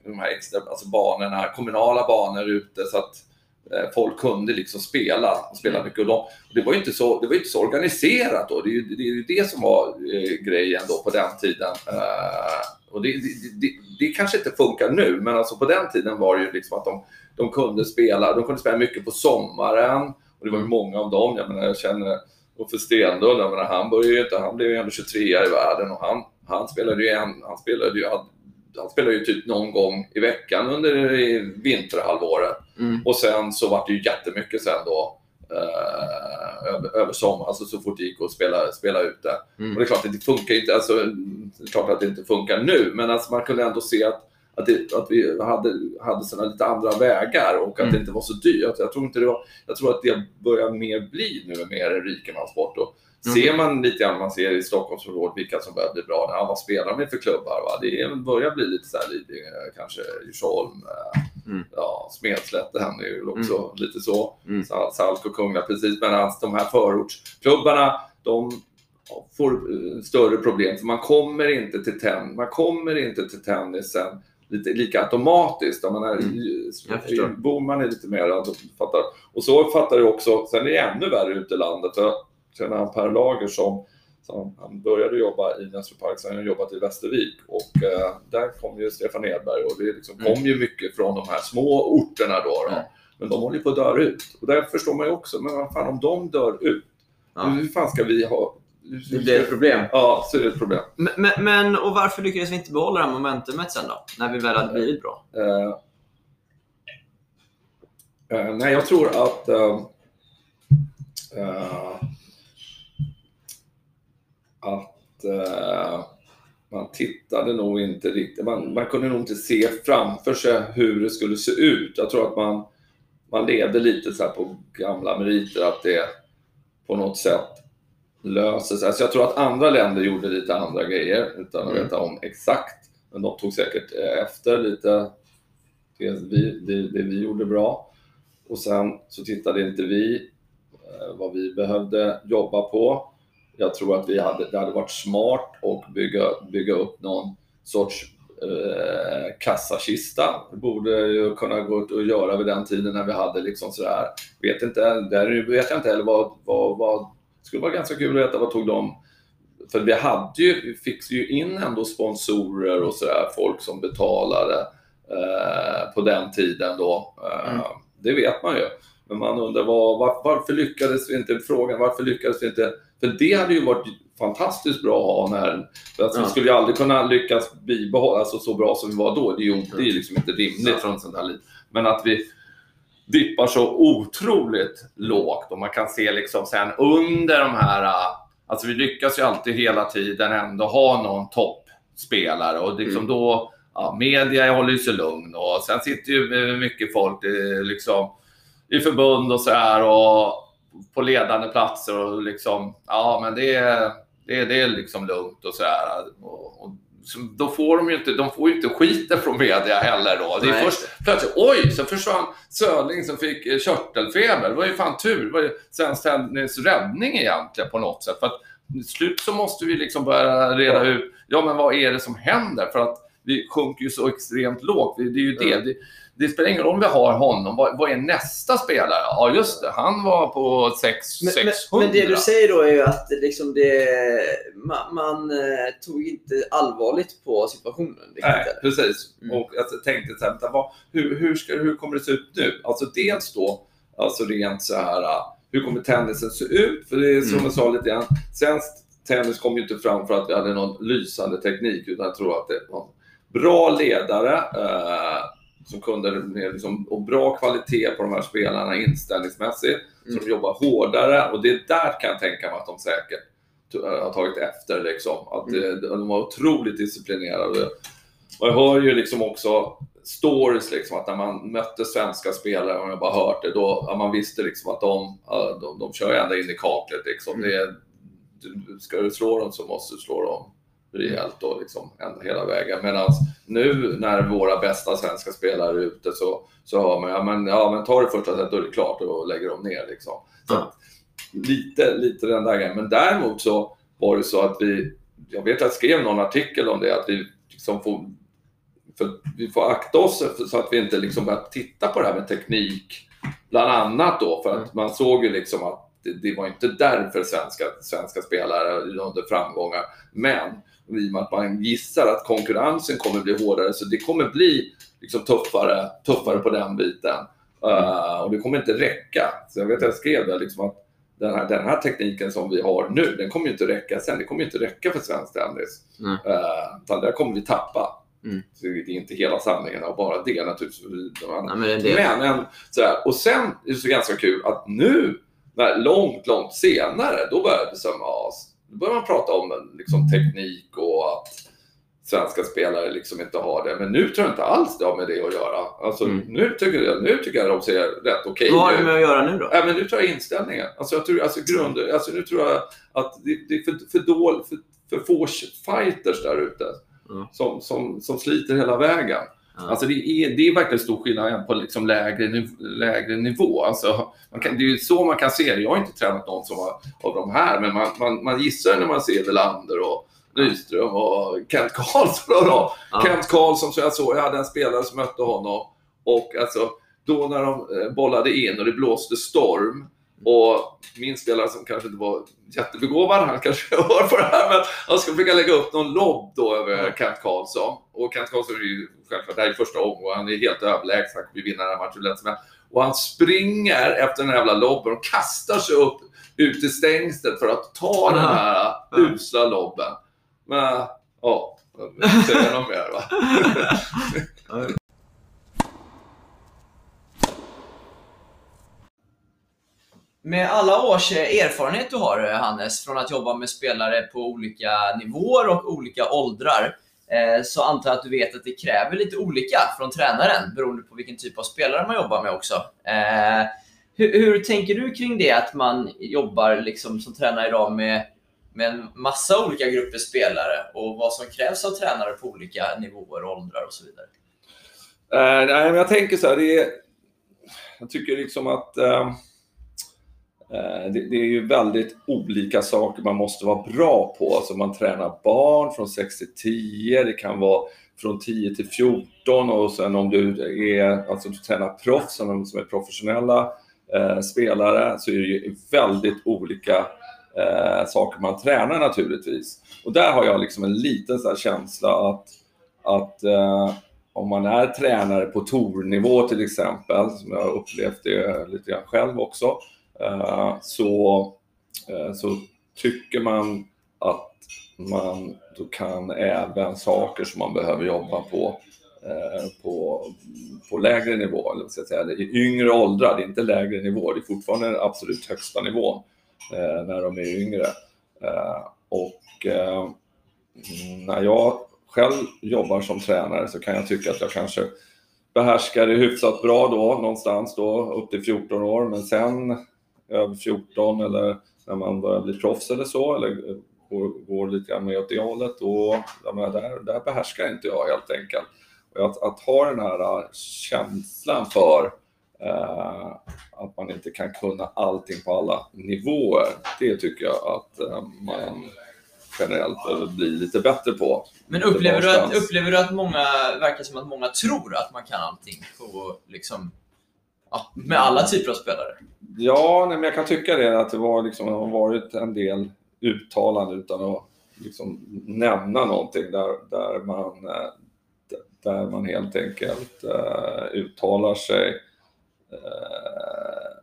de här extra alltså banorna, kommunala banor ute. Så att eh, folk kunde liksom spela, spela mycket. Och de, det var ju inte så, det var inte så organiserat då. Det är ju det, är ju det som var eh, grejen då på den tiden. Eh, och det, det, det, det kanske inte funkar nu, men alltså på den tiden var det ju liksom att de, de kunde spela. De kunde spela mycket på sommaren. Och det var ju många av dem. Jag menar, jag känner och för Stenlund, jag menar, han, började ju inte, han blev ju ändå 23 i världen och han, han spelade ju en, han spelade ju, han spelade ju typ någon gång i veckan under vinterhalvåret. Mm. Och sen så var det ju jättemycket sen då eh, över, över sommaren, alltså så fort det gick att spela, spela ute. Mm. Och det är klart att det funkar inte, alltså, det är klart att det inte funkar nu, men alltså man kunde ändå se att, att, det, att vi hade, hade såna lite andra vägar och att Mm. det inte var så dyrt. Jag tror, inte det var, jag tror att det börjar mer bli nu mer en rikemanssport. Och Mm. Ser man lite grann, man ser i Stockholmsområdet vilka som börjar bli bra, ja, vad spelar de för klubbar? Va? Det börjar bli lite så här, Lidingö, kanske Djursholm, eh, Mm. ja, Smedslätt, det är ju också lite så. Mm. Sal- Salk och Kungliga, precis. Medan de här förortsklubbarna, de får eh, större problem. För man kommer inte till, ten, man kommer inte till tennisen lite, lika automatiskt. Jag menar, Mm. Bor man är lite mer, alltså, fattar. Och så fattar jag också, sen är det ännu värre ute i landet. Jag känner han Per Lager som, som han började jobba i Näsby Park, sen har han jobbat i Västervik och eh, där kom ju Stefan Edberg och det liksom Mm. kom ju mycket från de här små orterna då. då. Mm. Men de håller ju på att dö ut. Och där förstår man ju också, men vad fan om de dör ut, Ja. hur fan ska vi ha... Det blir ett problem. Ja, så är det ett problem. Men, men, och varför lyckades vi inte behålla det här momentumet sen då? När vi väl hade blivit bra? Eh, eh, nej, jag tror att eh, att man tittade nog inte riktigt, man, man kunde nog inte se framför sig hur det skulle se ut. Jag tror att man, man levde lite så här på gamla meriter, att det på något sätt löser sig. Alltså jag tror att andra länder gjorde lite andra grejer utan att Mm. veta om exakt. Men de tog säkert eh, efter lite det vi, det, det vi gjorde bra. Och sen så tittade inte vi eh, vad vi behövde jobba på. Jag tror att vi hade, det hade varit smart att bygga, bygga upp någon sorts eh, kassakista. Det borde ju kunna gå att göra vid den tiden när vi hade liksom sådär, vet inte, där vet jag inte heller vad, vad, vad, det skulle vara ganska kul att veta vad tog de för vi hade ju, vi fick ju in ändå sponsorer och sådär, folk som betalade eh, på den tiden då. Eh, Mm. Det vet man ju. Men man undrar var, var, varför lyckades vi inte, frågan varför lyckades vi inte? För det hade ju varit fantastiskt bra att ha när, för alltså, Ja. vi skulle ju aldrig kunna lyckas bibehålla, alltså så bra som vi var då. Det är ju det är liksom inte rimligt Ja. från sånt här liv. Men att vi dippar så otroligt lågt och man kan se liksom sen under de här äh, Alltså vi lyckas ju alltid hela tiden ändå ha någon toppspelare och liksom Mm. då, ja, media håller ju sig lugn och sen sitter ju mycket folk eh, liksom, i förbund och så här och på ledande platser och liksom, ja men det är, det är, det är liksom lugnt och så här. Och, och, då får de ju inte, de får inte skiten från media heller då. Det är Nej. först plötsligt, oj, så försvann Söling som fick eh, körtelfeber. Det var ju fan tur. Det var ju Svenskt Tennis räddning egentligen på något sätt. För att till slut så måste vi liksom börja reda ut, ja men vad är det som händer? För att vi sjunker ju så extremt lågt. Det det är ju det. Mm. Det. Spelar ingen roll om vi har honom. Vad, vad är nästa spelare? Ja, just det. Han var på 6, Men, 600. men, det du säger då är ju att liksom det, man, man eh, tog inte allvarligt på situationen. Nej, precis. Mm. Och alltså, jag tänkte så här, vad, hur, hur, ska, hur kommer det se ut nu? Alltså dels då, alltså rent så här, ah, hur kommer tennisen se ut? För det är som Mm. jag sa lite grann, svensk tennis kom ju inte fram för att vi hade någon lysande teknik, utan jag tror att det, bra ledare eh, som kunde, med liksom, och bra kvalitet på de här spelarna inställningsmässigt. Mm. Som jobbar hårdare och det är där kan jag tänka mig att de säkert t- har tagit efter. Liksom. Att Mm. eh, de var otroligt disciplinerade. Och jag hör ju liksom också stories, liksom, att när man mötte svenska spelare, och jag bara hört det, då man visste liksom att de, de, de kör ända in i kaklet. Liksom. Mm. Det ska du slå dem så måste du slå dem rejält då, liksom, ända hela vägen. Medan nu när våra bästa svenska spelare är ute så, så hör man ja men, ja, men ta det första set, då är det klart och lägger dem ner. Liksom. Så att, lite, lite den där grejen. Men däremot så var det så att vi, jag vet att jag skrev någon artikel om det, att vi liksom får, för vi får akta oss så att vi inte liksom börjar titta på det här med teknik, bland annat då, för att man såg ju liksom att det, det var inte därför svenska, svenska spelare nådde framgångar. Men i och med att man gissar att konkurrensen kommer bli hårdare, så det kommer bli liksom tuffare, tuffare på den biten. Uh, och det kommer inte räcka. Så jag vet att jag skrev det, liksom att den här, den här tekniken som vi har nu, den kommer ju inte räcka sen. Det kommer ju inte räcka för svensk tennis. Nej. Uh, utan där kommer vi tappa. Mm. Så det är inte hela sanningen av bara det naturligtvis. Ja, men det. Men, en, sådär, och sen är det så ganska kul att nu, när, långt, långt senare, då började så, ja, då börjar man prata om liksom, teknik och att svenska spelare liksom inte har det. Men nu tror jag inte alls det har med det att göra. Alltså, Mm. nu, tycker jag, nu tycker jag de ser rätt okej Vad har det med att göra nu då? Ja, men nu tror jag inställningen. Alltså, jag tror, alltså, grund, alltså, nu tror jag att det, det är för, för, dål, för, för få fighters där ute Mm. som, som, som sliter hela vägen. Alltså det, är, det är verkligen stor skillnad på liksom lägre, niv- lägre nivå. Alltså, kan, det är ju så man kan se det. Jag har inte tränat någon som har, av de här, men man, man, man gissar när man ser Welander och Nyström och Kent Karlsson. [laughs] Då. Kent Karlsson, som jag såg, jag hade en spelare som mötte honom. Och alltså, då när de eh, bollade in och det blåste storm och min spelare som kanske inte var jättebegåvad, han kanske [laughs] hör på det här, men han ska försöka lägga upp någon lobb då över Kent Karlsson. Och Kent Karlsson är ju självklart, det här är första omgången, han är helt överlägsen, han kommer vinna den här matchen lätt som helst. Och han springer efter den här jävla lobben och kastar sig upp ut i stängslet för att ta den här usla lobben. Men, ja, säga något mer va? [laughs] [laughs] Med alla års eh, erfarenhet du har eh, Hannes, från att jobba med spelare på olika nivåer och olika åldrar, eh, så antar jag att du vet att det kräver lite olika från tränaren beroende på vilken typ av spelare man jobbar med också. Hur, hur tänker du kring det att man jobbar liksom som tränare idag med, med en massa olika grupper spelare och vad som krävs av tränare på olika nivåer, åldrar och så vidare? Uh, nej, men jag tänker så här, det är, jag tycker liksom att uh Eh, det, är ju väldigt olika saker man måste vara bra på. Alltså man tränar barn från 6 till 10, det kan vara från 10 till 14 och sen om du är, alltså du tränar proffs, som är professionella eh, spelare, så är det ju väldigt olika eh, saker man tränar naturligtvis. Och där har jag liksom en liten så här känsla att, att eh, om man är tränare på tournivå till exempel, som jag har upplevt det lite grann själv också, Eh, så, eh, så tycker man att man då kan även saker som man behöver jobba på eh, på, på lägre nivå, eller vad ska jag säga, i yngre åldrar, det är inte lägre nivå, det är fortfarande den absolut högsta nivån eh, när de är yngre. Eh, och eh, när jag själv jobbar som tränare så kan jag tycka att jag kanske behärskar det hyfsat bra då, någonstans då, upp till 14 år, men sen över 14 eller när man börjar bli proffs eller så, eller går, går lite grann mer åt det hållet, då, jag menar, där, där behärskar inte jag helt enkelt. Och att, att ha den här äh, känslan för eh, att man inte kan kunna allting på alla nivåer, det tycker jag att eh, man generellt behöver bli lite bättre på. Men upplever du, att, upplever du att många, verkar som att många tror att man kan allting på, liksom, ja, med alla typer av spelare? Ja, nej, men jag kan tycka det att det var liksom, det har varit en del uttalanden utan att liksom nämna någonting där, där, man, eh, där man helt enkelt uh, uttalar sig uh,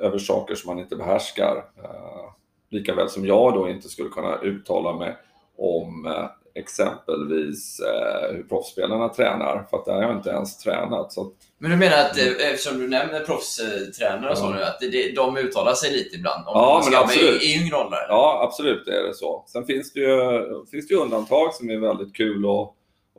över saker som man inte behärskar. Uh, lika väl som jag då inte skulle kunna uttala mig om exempelvis eh, hur proffsspelarna tränar, för att där har jag inte ens tränat. Så Men du menar att, eh, eftersom du nämner proffstränare och så nu, att det, de uttalar sig lite ibland? Om Ja, men absolut. I yngre åldrar? ja, absolut det är det så. Sen finns det ju, finns det ju undantag som är väldigt kul att,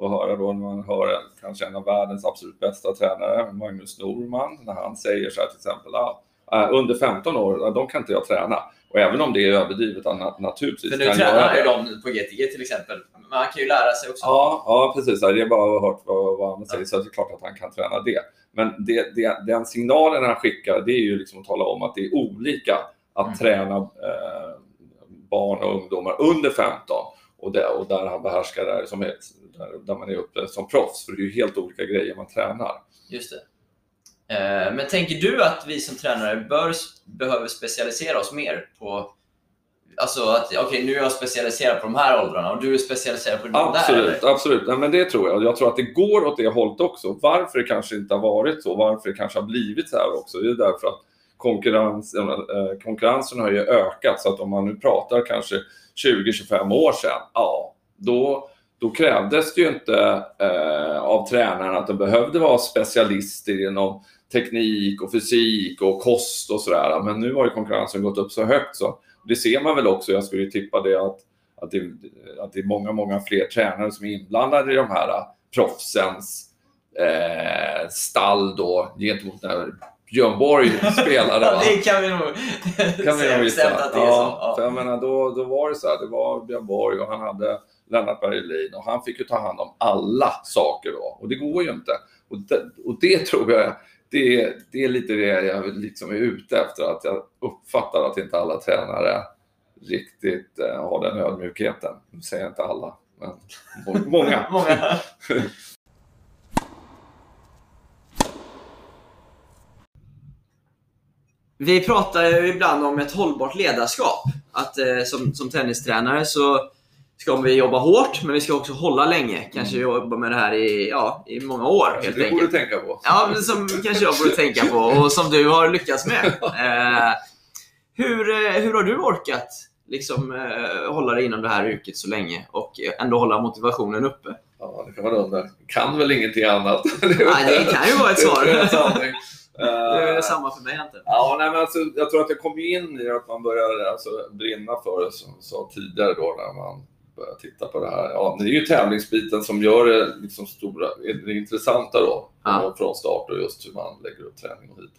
att höra då när man hör en, kanske en av världens absolut bästa tränare, Magnus Norman, när han säger så här till exempel, ah, eh, under 15 år, de kan inte jag träna. Och även om det är överdrivet, naturligtvis För nu tränar ju de på GTG till exempel. Man kan ju lära sig också. Ja, ja precis. Det är bara att ha hört vad, vad han säger, så det är klart att han kan träna det. Men det, det, den signalen han skickar, det är ju liksom att tala om att det är olika att Mm. träna eh, barn och ungdomar under 15 och, det, och där han behärskar det här som är, där, där man är uppe som proffs. För det är ju helt olika grejer man tränar. Just det. Eh, Men tänker du att vi som tränare bör, behöver specialisera oss mer på Alltså att okej, nu är jag specialiserad på de här åldrarna och du är specialiserad på de där. Absolut, eller? absolut. Nej, men det tror jag. Jag tror att det går åt det hållet också. Varför det kanske inte har varit så, varför det kanske har blivit så här också, det är därför att konkurrens, eh, konkurrensen har ju ökat. Så att om man nu pratar kanske 20-25 år sedan, ja, då, då krävdes det ju inte eh, av tränarna att de behövde vara specialister inom teknik och fysik och kost och sådär. Men nu har ju konkurrensen gått upp så högt så det ser man väl också. Jag skulle tippa det att, att, det, att det är många, många fler tränare som är inblandade i de här eh, proffsens eh, stall då gentemot när Björn Borg spelade. [laughs] Ja, det kan vi nog [laughs] kan vi nog [laughs] gissa. att det är så. Ja, för Ja. jag menar, då, då var det så här, det var Björn Borg och han hade Lennart Bergelin och han fick ju ta hand om alla saker då. Och det går ju inte. Och det, och det tror jag, det, det är lite det jag liksom är ute efter. Att jag uppfattar att inte alla tränare riktigt eh, har den ödmjukheten. Nu säger jag inte alla, men må- [laughs] många. Många. Vi pratar ju ibland om ett hållbart ledarskap. Att eh, som, som tennistränare så ska vi jobba hårt, men vi ska också hålla länge. Kanske jobba med det här i, ja, i många år helt Det borde enkelt. du tänka på. Ja, som kanske jag borde tänka på [laughs] och som du har lyckats med. Eh, hur, eh, hur har du orkat liksom, eh, hålla dig inom det här yrket så länge och ändå hålla motivationen uppe? Ja, det kan man undra. Kan väl ingenting annat? [laughs] Nej, det kan ju vara ett svar. [laughs] Det är Eh, samma för mig egentligen. Ja, nej, men alltså, jag tror att jag kom in i att man börjar alltså, brinna för det, som jag sa tidigare då, när man börjar titta på det här. Ja, det är ju tävlingsbiten som gör det liksom stora, det intressanta då, Ja. från start och just hur man lägger upp träning och hit,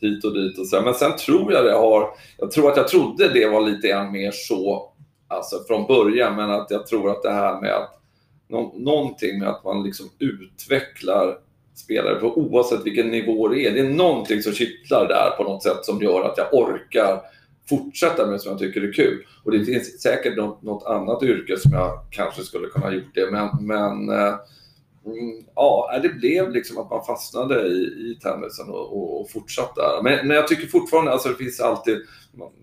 hit och dit och så. Men sen tror jag det har, jag tror att jag trodde det var lite grann mer så, alltså från början, men att jag tror att det här med att nå, någonting med att man liksom utvecklar spelare på oavsett vilken nivå det är. Det är någonting som kittlar där på något sätt som gör att jag orkar fortsätta med som jag tycker är kul. Och det finns säkert något, något annat yrke som jag kanske skulle kunna ha gjort det, men, men eh, mm, ja, det blev liksom att man fastnade i, i tennisen och, och, och fortsatte där. Men, men jag tycker fortfarande, alltså det finns alltid,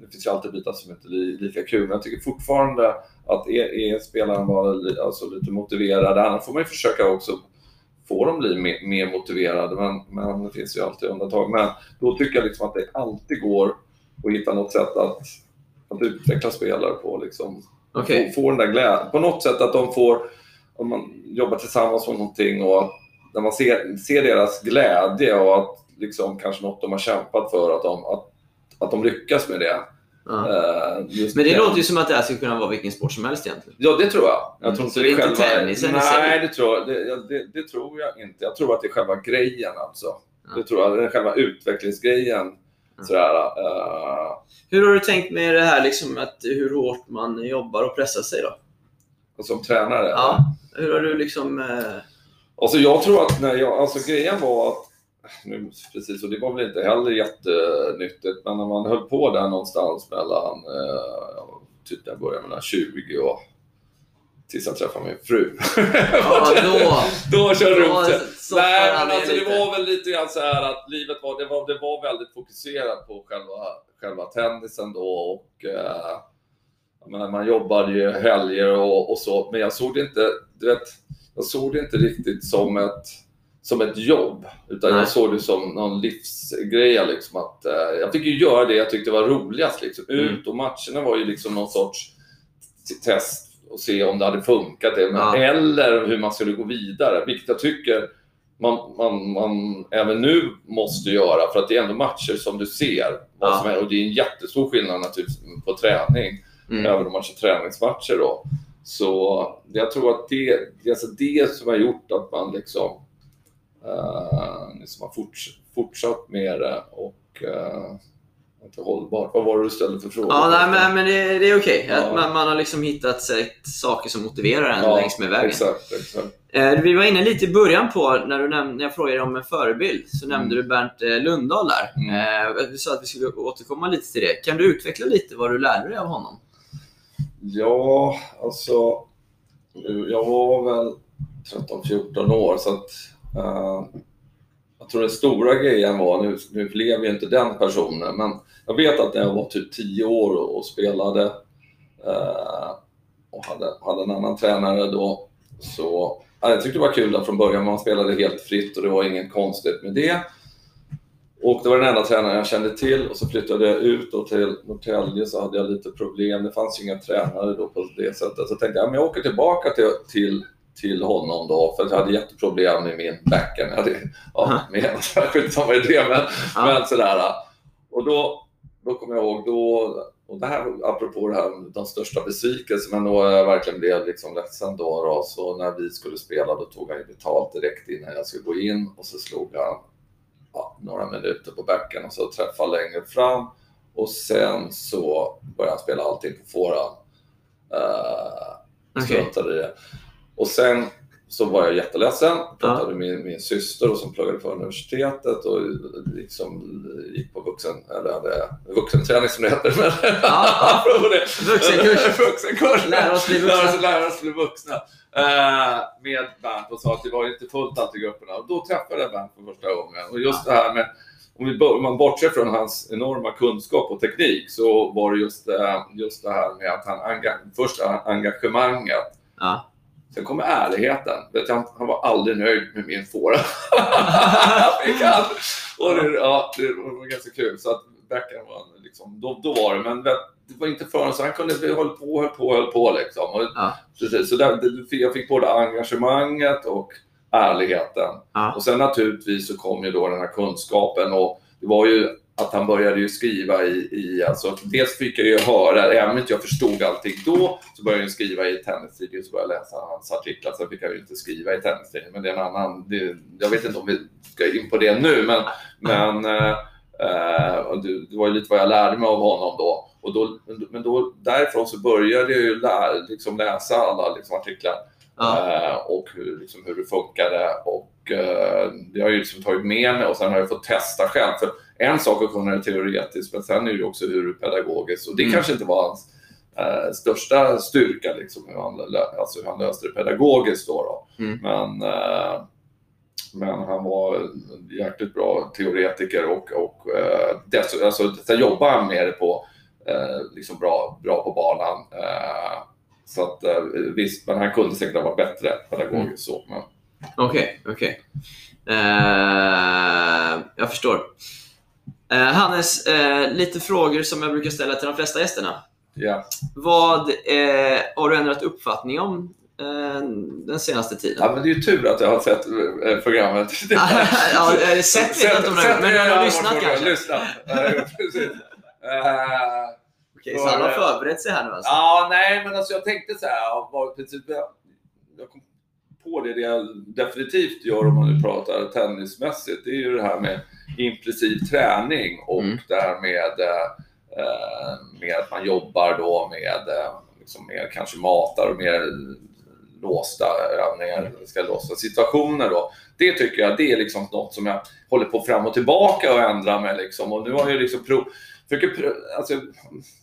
det finns ju alltid bitar som inte är li- lika kul, men jag tycker fortfarande att är, är spelaren bara li, alltså lite motiverad, annars får man ju försöka också få dem bli mer, mer motiverade, men, men det finns ju alltid undantag. Men då tycker jag liksom att det alltid går att hitta något sätt att, att utveckla spelare på. Liksom. Okej. Få, den där glädjen. På något sätt att de får, om man jobbar tillsammans med någonting och att när man ser, ser deras glädje och att liksom kanske något de har kämpat för, att de, att, att de lyckas med det. Just Men det den- låter ju som att det här skulle kunna vara vilken sport som helst egentligen. Ja, det tror jag. Jag Mm, tror så det är inte själva- tennisen? Nej, det tror, jag, det, det, det tror jag inte. Jag tror att det är själva grejen alltså. Ja. Det tror jag, det är själva utvecklingsgrejen. Ja. Sådär, eh, Hur har du tänkt med det här liksom att hur hårt man jobbar och pressar sig då? och som tränare. Ja. Hur har du liksom... Eh... Alltså jag tror att när jag, alltså grejen var att, nu, precis, och det var väl inte heller jättenyttigt, men när man höll på där någonstans mellan, eh, typ jag började mellan 20 och tills jag träffade min fru. [laughs] Ja, då... Då körde det upp sig. Nej, men alltså, det var väl lite grann så här att livet var, det var, det var väldigt fokuserat på själva, själva tennisen då och eh, jag menar, man jobbade ju helger och, och så, men jag såg det inte, du vet, jag såg det inte riktigt som ett, som ett jobb, utan Nej. jag såg det som någon livsgrej. Liksom, att, eh, jag fick ju göra det jag tyckte var roligast. Liksom. Mm. Ut och matcherna var ju liksom någon sorts test och se om det hade funkat. Det, men, Ja. Eller hur man skulle gå vidare, vilket jag tycker man, man, man även nu måste göra. För att det är ändå matcher som du ser. Ja. som är, och det är en jättestor skillnad naturligtvis på träning. Mm. Även om man kör träningsmatcher då. Så jag tror att det, det är alltså det som har gjort att man liksom, uh, liksom har forts, fortsatt med det och uh, inte hållbart. Vad var det du ställde för frågor? Ja, nej, men, men det, det är okej. Ja. Att Man, man har liksom hittat sätt, saker som motiverar en Ja, längs med vägen. Exakt, exakt. Eh, vi var inne lite i början på, när, du när jag frågade om en förebild, så nämnde du Bernt eh, Lundahl där. Mm. Eh, du sa att vi skulle återkomma lite till det. Kan du utveckla lite vad du lärde dig av honom? Ja, alltså. Jag var väl 13-14 år så att eh, jag tror den stora grejen var, nu, nu blev ju inte den personen, men jag vet att när jag var typ 10 år och, och spelade eh, och hade, hade en annan tränare då, så ja, jag tyckte det var kul där från början. Man spelade helt fritt och det var inget konstigt med det. Och det var den enda tränaren jag kände till och så flyttade jag ut då till Norrtälje så hade jag lite problem. Det fanns ju inga tränare då på det sättet. Så tänkte jag, ja, men jag åker tillbaka till, till, till honom då för jag hade jätteproblem med min backhand. Jag hade, ja, med, skitsamma i det, men, men sådär. Och då, då kommer jag ihåg, då, och det här apropå det här de största besvikelserna, men då jag verkligen blev liksom ledsen då, då. Så när vi skulle spela då tog han betalt direkt innan jag skulle gå in och så slog han ja, några minuter på backen och så träffa längre fram. Och sen så började han spela allting på forehand. Uh, Okej. Struntade i det. Och sen så var jag jätteledsen. Pratade med min, min syster och som pluggade på universitetet och liksom gick på vuxen, eller hade vuxenträning som det heter. Men ja. [laughs] det. Vuxenkurs. [laughs] Vuxenkurs. Lära oss bli vuxna. Lära oss, bli vuxna. Eh, med Bernt och sa att det var inte fullt allt i grupperna. Och då träffade jag Bernt för första gången. Och just det här med, om, bör- om man bortser från hans enorma kunskap och teknik så var det just, eh, just det här med att han först engagemanget Ja. Sen kommer ärligheten. Vet jag, han- var aldrig nöjd med min fåra. [laughs] Och det, ja, det var ganska kul. Så att backhand var liksom, då, då var det. Men det var inte förrän så han kunde, vi höll på, höll på, höll på liksom. Och, Ja. precis, så där, jag fick både engagemanget och ärligheten. Ja. Och sen naturligtvis så kom ju då den här kunskapen och det var ju att han började ju skriva i, i alltså, dels fick jag ju höra, även om inte jag förstod allting då, så började jag skriva i Tennistidningen, så började jag läsa hans artiklar, sen fick jag ju inte skriva i Tennistidningen, men det är en annan, det, jag vet inte om vi ska in på det nu, men, men eh, eh, det, var ju lite vad jag lärde mig av honom då. Och då men då, därifrån så började jag ju lä, liksom läsa alla liksom, artiklar eh, och hur, liksom, hur det funkade. Och, eh, det har jag ju liksom tagit med mig och sen har jag fått testa själv. För en sak att kunna det teoretiskt, men sen är det också hur pedagogiskt. Och det Mm. kanske inte var hans eh, största styrka, liksom, hur, han, alltså, hur han löste det pedagogiskt. Då, då. Mm. Men, eh, men han var jäkligt bra teoretiker och, och eh, dess, alltså, sen jobbade han med det på eh, liksom bra, bra på banan. Eh, så att eh, visst, men han kunde säkert ha varit bättre pedagogiskt så. Men, Okej, okej. Eh, jag förstår. Eh, Hannes, eh, lite frågor som jag brukar ställa till de flesta gästerna. ja. Vad eh, har du ändrat uppfattning om eh, den senaste tiden? ja, men det är ju tur att jag har sett eh, programmet. [laughs] ja, sett jag inte om det, men du har lyssnat kanske? Lyssnat. Precis. Eh, Okej, så han har förberett sig här nu alltså? Ja, nej, men alltså jag tänkte så här, precis, jag kom på det, det jag definitivt gör om man nu pratar tennismässigt, det är ju det här med implicit träning och Mm. det här med, eh, med att man jobbar då med, eh, liksom mer kanske matar och mer låsta övningar, ska låsta situationer då. Det tycker jag, det är liksom något som jag håller på fram och tillbaka och ändrar med liksom. Och nu har jag liksom prov, försöker, alltså,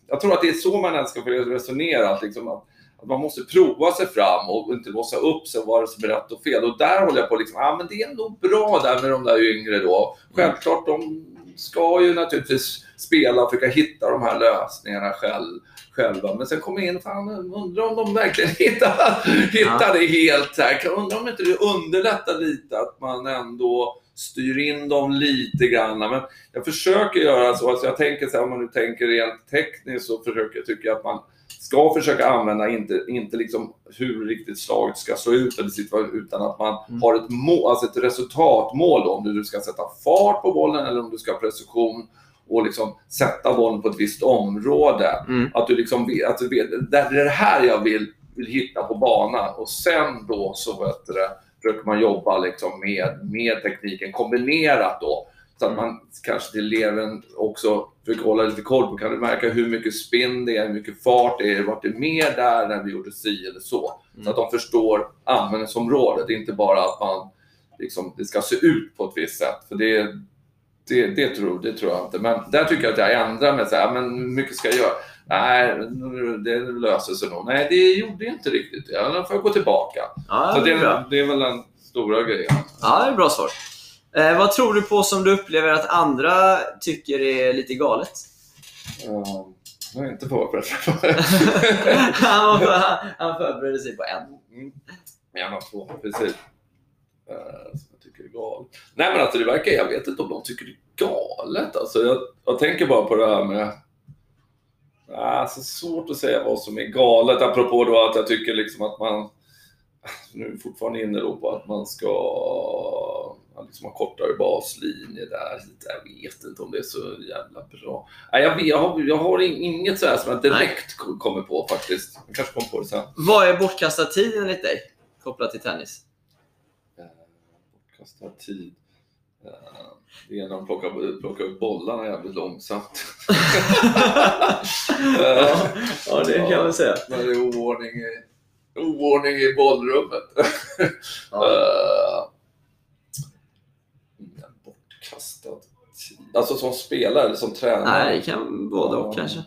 jag tror att det är så man ens ska resonera, att, liksom, att man måste prova sig fram och inte låsa upp sig och vara som är rätt och fel. Och där håller jag på liksom, ja men det är nog bra där med de där yngre då. Självklart, de ska ju naturligtvis spela och försöka hitta de här lösningarna själv, själva. Men sen kommer jag in och fan, undrar om de verkligen [laughs] hittar, hittar det helt här. Undrar om inte det underlättar lite att man ändå styr in dem lite grann. Men jag försöker göra så, alltså jag tänker så här, om man nu tänker rent tekniskt så försöker jag tycka att man ska försöka använda, inte, inte liksom hur riktigt slaget ska slå ut eller utan att man Mm. har ett, mål, alltså ett resultatmål då, om du ska sätta fart på bollen eller om du ska ha precision och liksom sätta bollen på ett visst område. Mm. Att du liksom vet, att du vet det är det här jag vill, vill hitta på banan och sen då så vet du, försöker man jobba liksom med, med tekniken kombinerat då. Mm. man kanske till eleven också försöker hålla lite koll på, kan du märka hur mycket spinn det är, hur mycket fart det är, vart det är mer där när vi gjorde si eller så. Så att de förstår användningsområdet, inte bara att man liksom, det ska se ut på ett visst sätt. För det, det, det, tror, det tror jag inte. Men där tycker jag att jag ändrar mig. Så här, men mycket ska jag göra? Nej, det löser sig nog. Nej, det gjorde inte riktigt det. Då får jag gå tillbaka. Ja, det det, är är, det är väl den stora grejen. Ja, det är bra svar. Eh, vad tror du på som du upplever att andra tycker är lite galet? Uh, jag är inte förberedd. [laughs] han, var för, han, han förberedde sig på en. Mm. En av två, precis. Uh, som jag tycker är galet. Nej men alltså det verkar, jag vet inte om de tycker det är galet. Alltså, jag, jag tänker bara på det här med Alltså svårt att säga vad som är galet, apropå då att jag tycker liksom att man nu är fortfarande inne på att man ska ja, liksom ha kortare baslinje där. Jag vet inte om det är så jävla bra. Nej, jag, vet, jag, har, jag har in- inget så här som jag direkt ko- kommer på faktiskt. Jag kanske kommer på det sen. Vad är bortkastad tid enligt dig? Kopplat till tennis. Eh, Bortkastad tid. Eh, Det är när de plockar, plockar upp bollarna jävligt långsamt. ja, [laughs] ja, det kan man säga. När det är oordning i, oordning i bollrummet. Ja. Tid. Alltså som spelare eller som tränare? Nej, det kan både och kanske.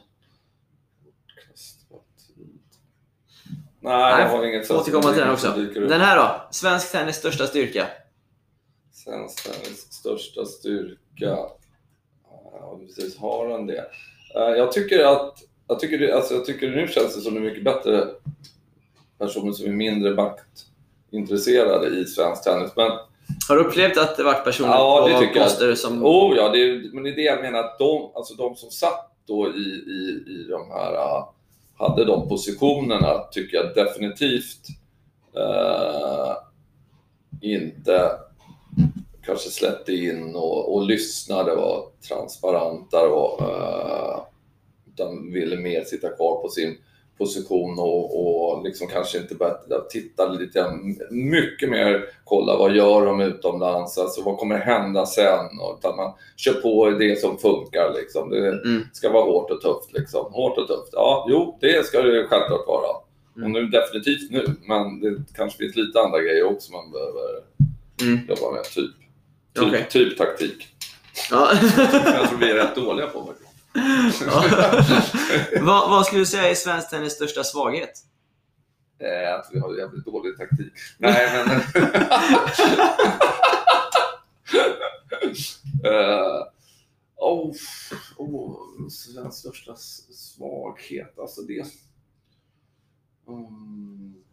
Nej, jag har inget sånt Återkomma till den också. Den här då? Svensk tennis största styrka? Svensk tennis största styrka. Ja, precis. Har han det? Eh, Jag tycker att jag tycker, det, alltså jag tycker nu känns det som en mycket bättre personer som är mindre maktintresserade i svensk tennis. Men Har du upplevt att det varit personer Ja, på tycker jag. poster som... Oh ja, det är, men det är det jag menar att de, alltså de som satt då i, i, i de här, uh, hade de positionerna tycker jag definitivt uh, inte kanske släppte in och, och lyssnade, var transparenta och, uh, utan ville mer sitta kvar på sin position och, och liksom kanske inte började titta lite grann, mycket mer kolla vad gör de utomlands, alltså vad kommer hända sen? Och, utan man kör på det som funkar liksom. Det Mm. ska vara hårt och tufft liksom. Hårt och tufft. Ja, jo, det ska det självklart vara. Mm. Och nu definitivt nu, men det kanske finns lite andra grejer också man behöver Mm. jobba med. Typ, typ, Okej. typ taktik. Ja. Jag tror vi är rätt dåliga på faktiskt. Ja. [laughs] vad, vad skulle du säga är svensk tennis största svaghet? Eh, att vi har jävligt dålig taktik. Nej, men... uh, [laughs] [laughs] oh, oh, svensk största svaghet, alltså det... Mm.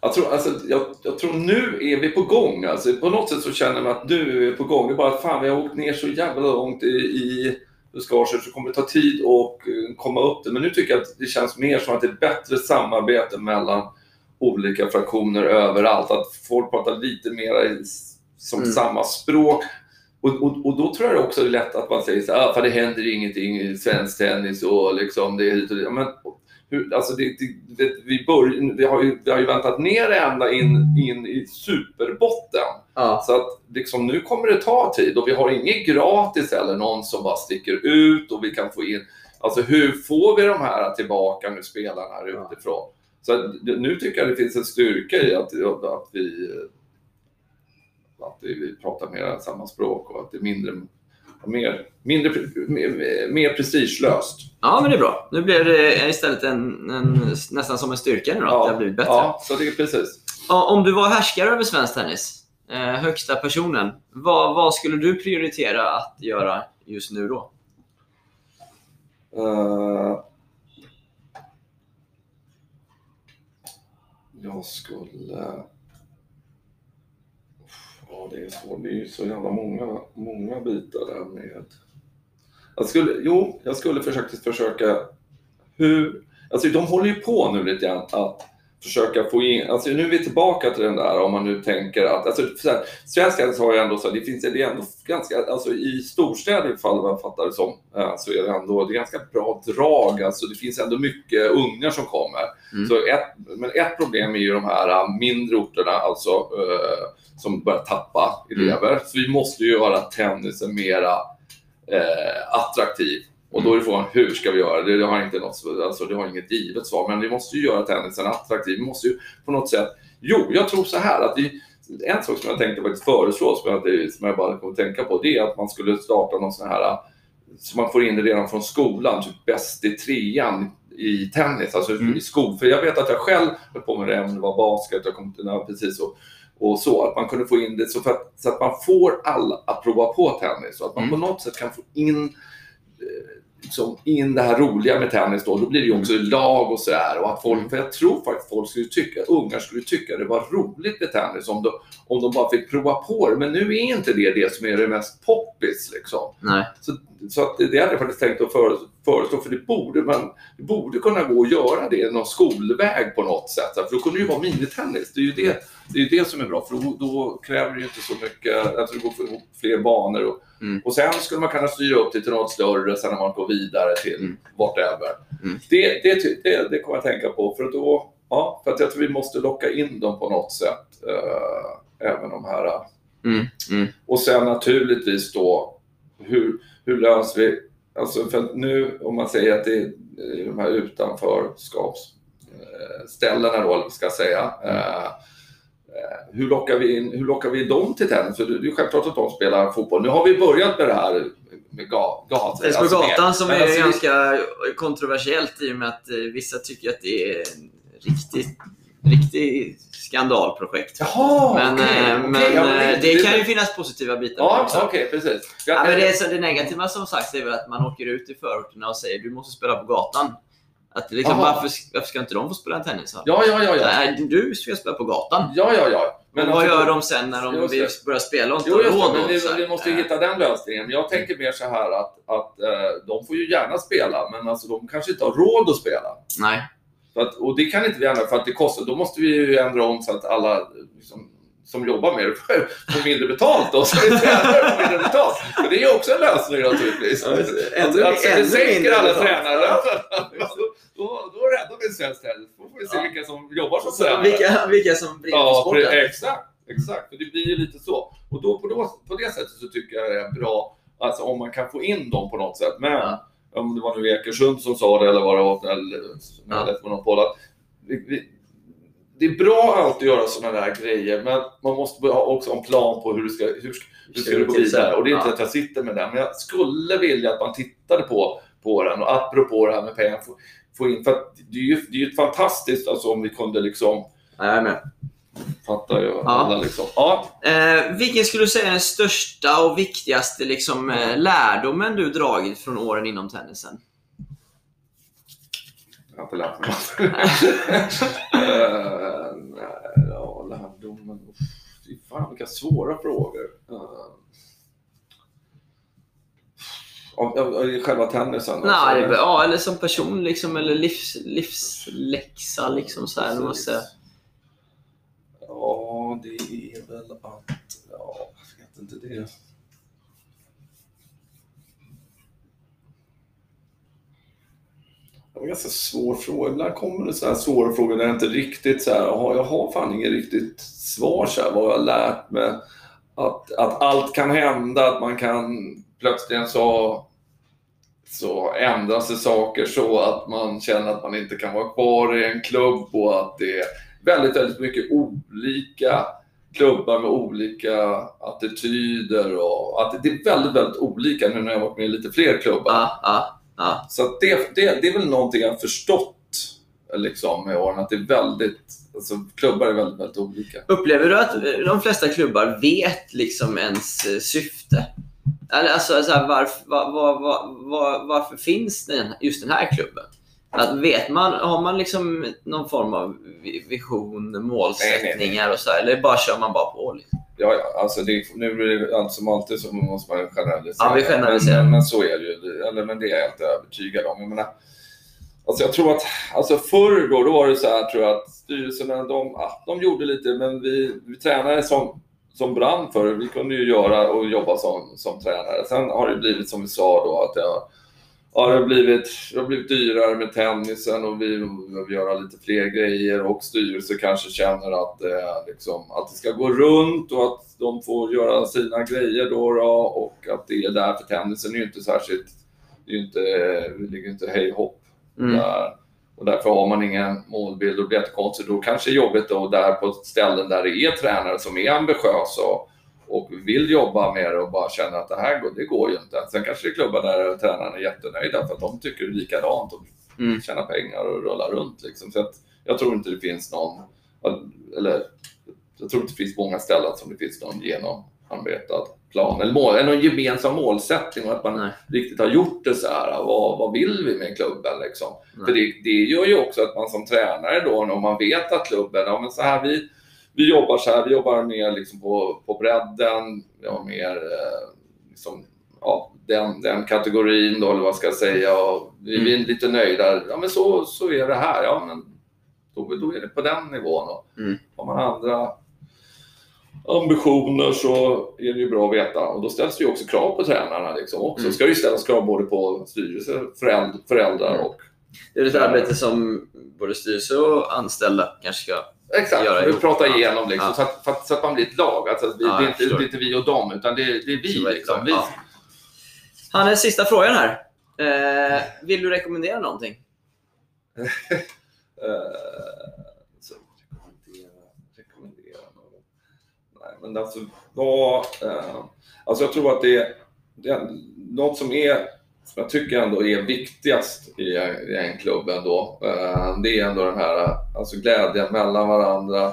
Jag tror, alltså, jag, jag tror nu är vi på gång. Alltså, på något sätt så känner man att nu är vi på gång. Det är bara att fan, vi har åkt ner så jävla långt i, i buskaget så kommer det ta tid att eh, komma upp det. Men nu tycker jag att det känns mer som att det är bättre samarbete mellan olika fraktioner överallt. Att folk pratar lite mer i- som Mm. samma språk. Och, och, och då tror jag också det är lätt att man säger så här, ah, för det händer ingenting i svensk tennis och liksom det är hit och dit. Men hur, alltså det, det, det, vi, bör, vi, har ju, vi har ju väntat ner ända in, in i superbotten. Ja. Så att liksom, nu kommer det ta tid och vi har inget gratis eller någon som bara sticker ut och vi kan få in... Alltså hur får vi de här tillbaka nu spelarna här Ja. utifrån? Så nu tycker jag det finns en styrka i att, att vi att vi pratar mer samma språk och att det är mindre, mer, mindre, mer, mer prestigelöst. ja, men det är bra. Nu blir det istället en, en, nästan som en styrka nu då, att det har blivit bättre. Ja, så det är precis. Ja, Om du var härskare över svensk tennis, eh, högsta personen, vad, vad skulle du prioritera att göra just nu då? Eh, jag skulle... Ja, det är svårt. Det är ju så jävla många, många bitar där med... Jag skulle, jo, jag skulle faktiskt försöka hur... Alltså de håller ju på nu lite grann att försöka få in, alltså nu är vi tillbaka till den där om man nu tänker att, alltså så här, svensk tennis har ju ändå så, det finns det är ändå ganska, alltså i storstäder ifall man fattar det som, eh, så är det ändå, det är ganska bra drag, alltså det finns ändå mycket ungar som kommer. Mm. Så ett, men ett problem är ju de här eh, mindre orterna, alltså eh, som börjar tappa elever. Så vi måste ju göra tennisen mera eh, attraktiv. Och då är frågan, hur ska vi göra det? Det har, inte något, alltså, det har inget givet svar, men vi måste ju göra tennisen attraktiv. Vi måste ju på något sätt... Jo, jag tror så här att vi, en sak som jag tänkte faktiskt föreslå, som jag, som jag bara kom att tänka på, det är att man skulle starta någon sån här, så man får in det redan från skolan, typ bäst i trean i tennis, alltså Mm. i skol. För jag vet att jag själv höll på med det, om det var basket, jag kom till ja, precis och, och så, att man kunde få in det så, att, så att man får alla att prova på tennis och att man Mm. på något sätt kan få in liksom in det här roliga med tennis då, då blir det ju också lag och sådär. Och att folk, för jag tror faktiskt folk skulle tycka, ungar skulle tycka det var roligt med tennis om de, om de bara fick prova på det. Men nu är inte det det som är det mest poppis liksom. Nej. Så, så att det, hade jag faktiskt tänkt att före- föreslå, för det borde, man, det borde kunna gå att göra det i någon skolväg på något sätt. För då kunde det ju vara minitennis. Det är ju det, det, är det som är bra, för då, då kräver det inte så mycket, alltså det går för fler banor. Och, Mm. och sen skulle man kunna styra upp det till något större sen när man går vidare till Mm. whatever. Mm. Det, det, det, det kommer jag tänka på, för då, ja, för att jag tror vi måste locka in dem på något sätt. Eh, även de här Mm. Mm. och sen naturligtvis då, hur, hur löser vi... Alltså för att nu, om man säger att det är eh, de här utanförskapsställena då, ska jag säga. Eh, eh, hur, lockar vi in, hur lockar vi dem till tennis? För det är ju självklart att de spelar fotboll. Nu har vi börjat med det här med ga, gat, Tennis på alltså gatan som är alltså vi- ganska kontroversiellt i och med att eh, vissa tycker att det är riktigt, riktigt skandalprojekt. Jaha, Men, okej, eh, men ja, eh, det kan ju finnas positiva bitar det Ja, också. okej, precis. Ja, men det, är så, det negativa som sagt är väl att man åker ut i förorterna och säger du måste spela på gatan. Att liksom, varför, varför ska inte de få spela en tennishall? Ja, ja, ja. ja. Nej, du ska spela på gatan. Ja, ja, ja. Men vad alltså- gör de sen när de vill det. börja spela och inte Jo, det, råd? men vi, vi måste ju hitta den lösningen. Men jag tänker mer så här att, att eh, de får ju gärna spela, men alltså, de kanske inte har råd att spela. Nej. Att, och det kan inte vi ändra för att det kostar. Då måste vi ju ändra om så att alla liksom, som jobbar med det [laughs] får mindre betalt. Då, så vi tränare får mindre betalt. För det är ju också en lösning naturligtvis. Det. Ännu- ännu vi sänker alla betalt. [laughs] Då, räddar vi svensk tennis. Då får vi se Ja. vilka som jobbar som tränare. vilka, vilka som brinner för Ja, sporten. pre- exakt. Exakt, för det blir ju lite så. Och då, på, då, på det sättet så tycker jag det är bra alltså, om man kan få in dem på något sätt. Men Ja. om det var nu Ekersund som sa det eller vad det var, eller Ja. lät monopol, att vi, vi, det är bra alltid att göra sådana där grejer, men man måste ha också en plan på hur du ska, hur, hur ska du gå vidare. Och det är inte Ja. att jag sitter med den, men jag skulle vilja att man tittade på, på den. Och apropå det här med pengar, få, in, för att det är ju, det är ju fantastiskt alltså, om vi kunde liksom Ja, jag är med. Fattar ju Ja. alla liksom. Ja, Eh, vilken skulle du säga är den största och viktigaste liksom, eh, lärdomen du dragit från åren inom tennisen? jag har inte lärt mig något. [laughs] Eh, nej, ja, lärdomen. Fy fan vilka svåra frågor. Uh, av, av, av själva tennisen? Nej, alltså, eller? ja, eller som person liksom, eller livs, livsläxa. Liksom, så här, måste säga. Ja, det är väl att... Ja, jag vet inte det. Det var en ganska svår fråga. Ibland kommer det så här svåra frågor där jag inte riktigt så här, "Jaha, jag har fan inget riktigt svar så här, vad jag har lärt mig. Att, att allt kan hända, att man kan plötsligt så, så ändra sig saker så att man känner att man inte kan vara kvar i en klubb och att det är väldigt, väldigt mycket olika klubbar med olika attityder och att det är väldigt, väldigt olika nu när jag har varit med i lite fler klubbar. Ja, ja, ja. Så det, det, det är väl någonting jag har förstått liksom, med åren, att det är väldigt, alltså klubbar är väldigt, väldigt olika. Upplever du att de flesta klubbar vet liksom ens syfte? Alltså, så här, varför, var, var, var, var, varför finns den, just den här klubben? Att vet man, har man liksom någon form av vi- vision, målsättningar och så här, eller bara kör man bara på? Liksom? Ja, ja, alltså det, nu blir det allt som alltid så måste man generalisera. Ja, vi generaliserar. Men, men, så är det ju. Eller, men det är jag helt övertygad om. Jag menar, alltså jag tror att, alltså förr då, då var det så här tror jag att styrelserna, de, de gjorde lite, men vi, vi tränare som, som brann för det, vi kunde ju göra och jobba som, som tränare. Sen har det blivit som vi sa då att jag, Ja, det har, blivit, det har blivit dyrare med tennisen och vi behöver göra lite fler grejer och styrelser kanske känner att, eh, liksom, att det ska gå runt och att de får göra sina grejer då, då och att det är där, för tennisen är ju inte särskilt, det är ju inte, det ligger inte hej hopp Mm. där. Och därför har man ingen målbild och blir jättekonstigt. Då kanske jobbigt då där på ställen där det är tränare som är ambitiösa och, och vill jobba med det och bara känner att det här går, det går ju inte. Sen kanske det är klubbar där tränarna är jättenöjda för att de tycker likadant och Mm. tjänar pengar och rullar runt. Liksom. Så jag tror inte det finns någon, eller jag tror inte det finns många ställen som det finns någon genomarbetad plan eller, mål, eller någon gemensam målsättning och att man Nej. riktigt har gjort det så här. Vad, vad vill vi med klubben liksom? Nej. För det, det gör ju också att man som tränare då, om man vet att klubben, ja men så här, vi, vi jobbar så här, vi jobbar mer liksom på, på bredden, har mer eh, liksom, ja, den, den kategorin då, eller vad ska jag säga, och vi, vi är lite nöjda. Ja men så, så är det här, ja men då, då är det på den nivån. Och Mm. Har man andra ambitioner så är det ju bra att veta. Och då ställs det ju också krav på tränarna. Liksom också. Mm. ska det ju ställas krav både på styrelse, föräldrar, Mm. och... Det är ett arbete som både styrelse och anställda kanske ska... Exakt, Göra vi pratar igenom liksom, Ja. så, att, för att, så att man blir ett lag. Alltså, vi, Ja, det, är inte, det är inte vi och dem, utan det är, det är vi. Så är Liksom. vi ja. Hannes, sista frågan här. Eh, vill du rekommendera någonting? [laughs] Eh, så, rekommendera, rekommendera något. Nej, men alltså, vad, eh, alltså jag tror att det, det är något som är som jag tycker ändå är viktigast i, i en klubb ändå. Eh, det är ändå den här alltså glädjen mellan varandra,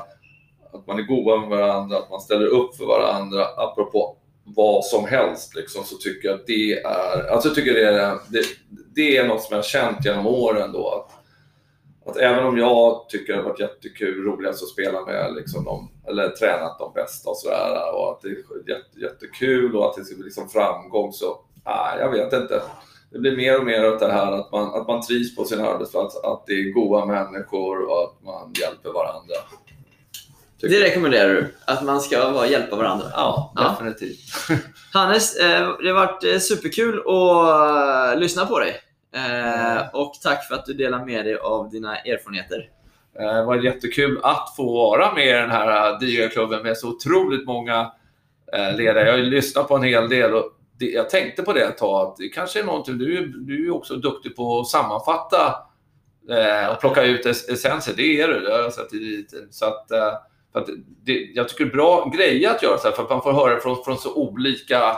att man är goda med varandra, att man ställer upp för varandra. Apropå vad som helst liksom, så tycker jag att det är, alltså jag tycker det är, det, det är något som jag har känt genom åren då. Att, att även om jag tycker det har varit jättekul, roligast att spela med liksom de, eller tränat de bästa och sådär och att det är jätte, jättekul och att det ska bli liksom framgång så, nej, jag vet inte. Det blir mer och mer åt det här att man, att man trivs på sin arbetsplats, att det är goda människor och att man hjälper varandra. Det rekommenderar du? Att man ska vara, hjälpa varandra? Ja, Ja. definitivt. Hannes, eh, det har varit eh, superkul att eh, lyssna på dig. Eh, och tack för att du delar med dig av dina erfarenheter. Eh, Det var jättekul att få vara med i den här eh, digra klubben med så otroligt många eh, ledare. Jag har ju lyssnat på en hel del och jag tänkte på det ett tag, att det kanske är någonting, du, är- du är ju också duktig på att sammanfatta eh, och plocka ut es- essenser. Det är du, det har jag sett i. Så att, eh, för att det, jag tycker det är bra grej att göra så här, för att man får höra från, från så olika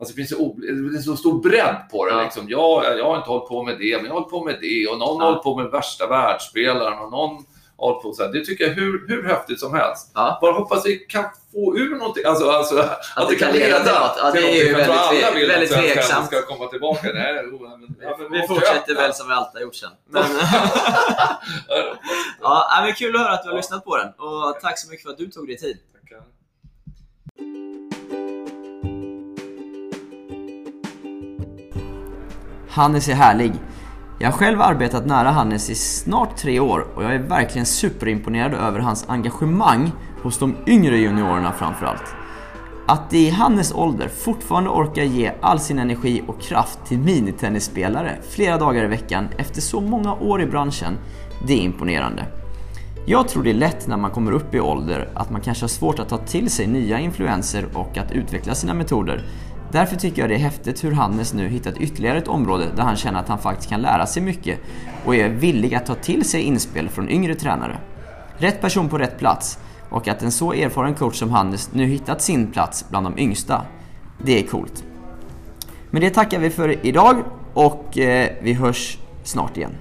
Alltså det finns så, det så stor bredd på det. Ja. Liksom. Jag, jag har inte hållit på med det, men jag har hållit på med det. Och någon Ja. har hållit på med värsta världsspelaren och någon har hållit på så här. Det tycker jag hur, hur häftigt som helst. Ja. Bara hoppas vi kan få ur någonting. Alltså, alltså, att, det kan leda till något. Ja, det är ju väldigt alla vill väldigt att tveksamt. ska komma tillbaka. Nej, jo, men, ja, men Vi fortsätter väl som vi alltid har gjort sen. Men, [laughs] Ja, men kul att höra att du har lyssnat på den. Och tack så mycket för att du tog dig tid. Hannes är härlig. Jag har själv arbetat nära Hannes i snart tre år och jag är verkligen superimponerad över hans engagemang hos de yngre juniorerna framförallt. Att de i Hannes ålder fortfarande orkar ge all sin energi och kraft till minitennisspelare flera dagar i veckan efter så många år i branschen, det är imponerande. Jag tror det är lätt när man kommer upp i ålder att man kanske har svårt att ta till sig nya influenser och att utveckla sina metoder. Därför tycker jag det är häftigt hur Hannes nu hittat ytterligare ett område där han känner att han faktiskt kan lära sig mycket och är villig att ta till sig inspel från yngre tränare. Rätt person på rätt plats och att en så erfaren coach som Hannes nu hittat sin plats bland de yngsta. Det är coolt. Men det tackar vi för idag och eh, vi hörs snart igen.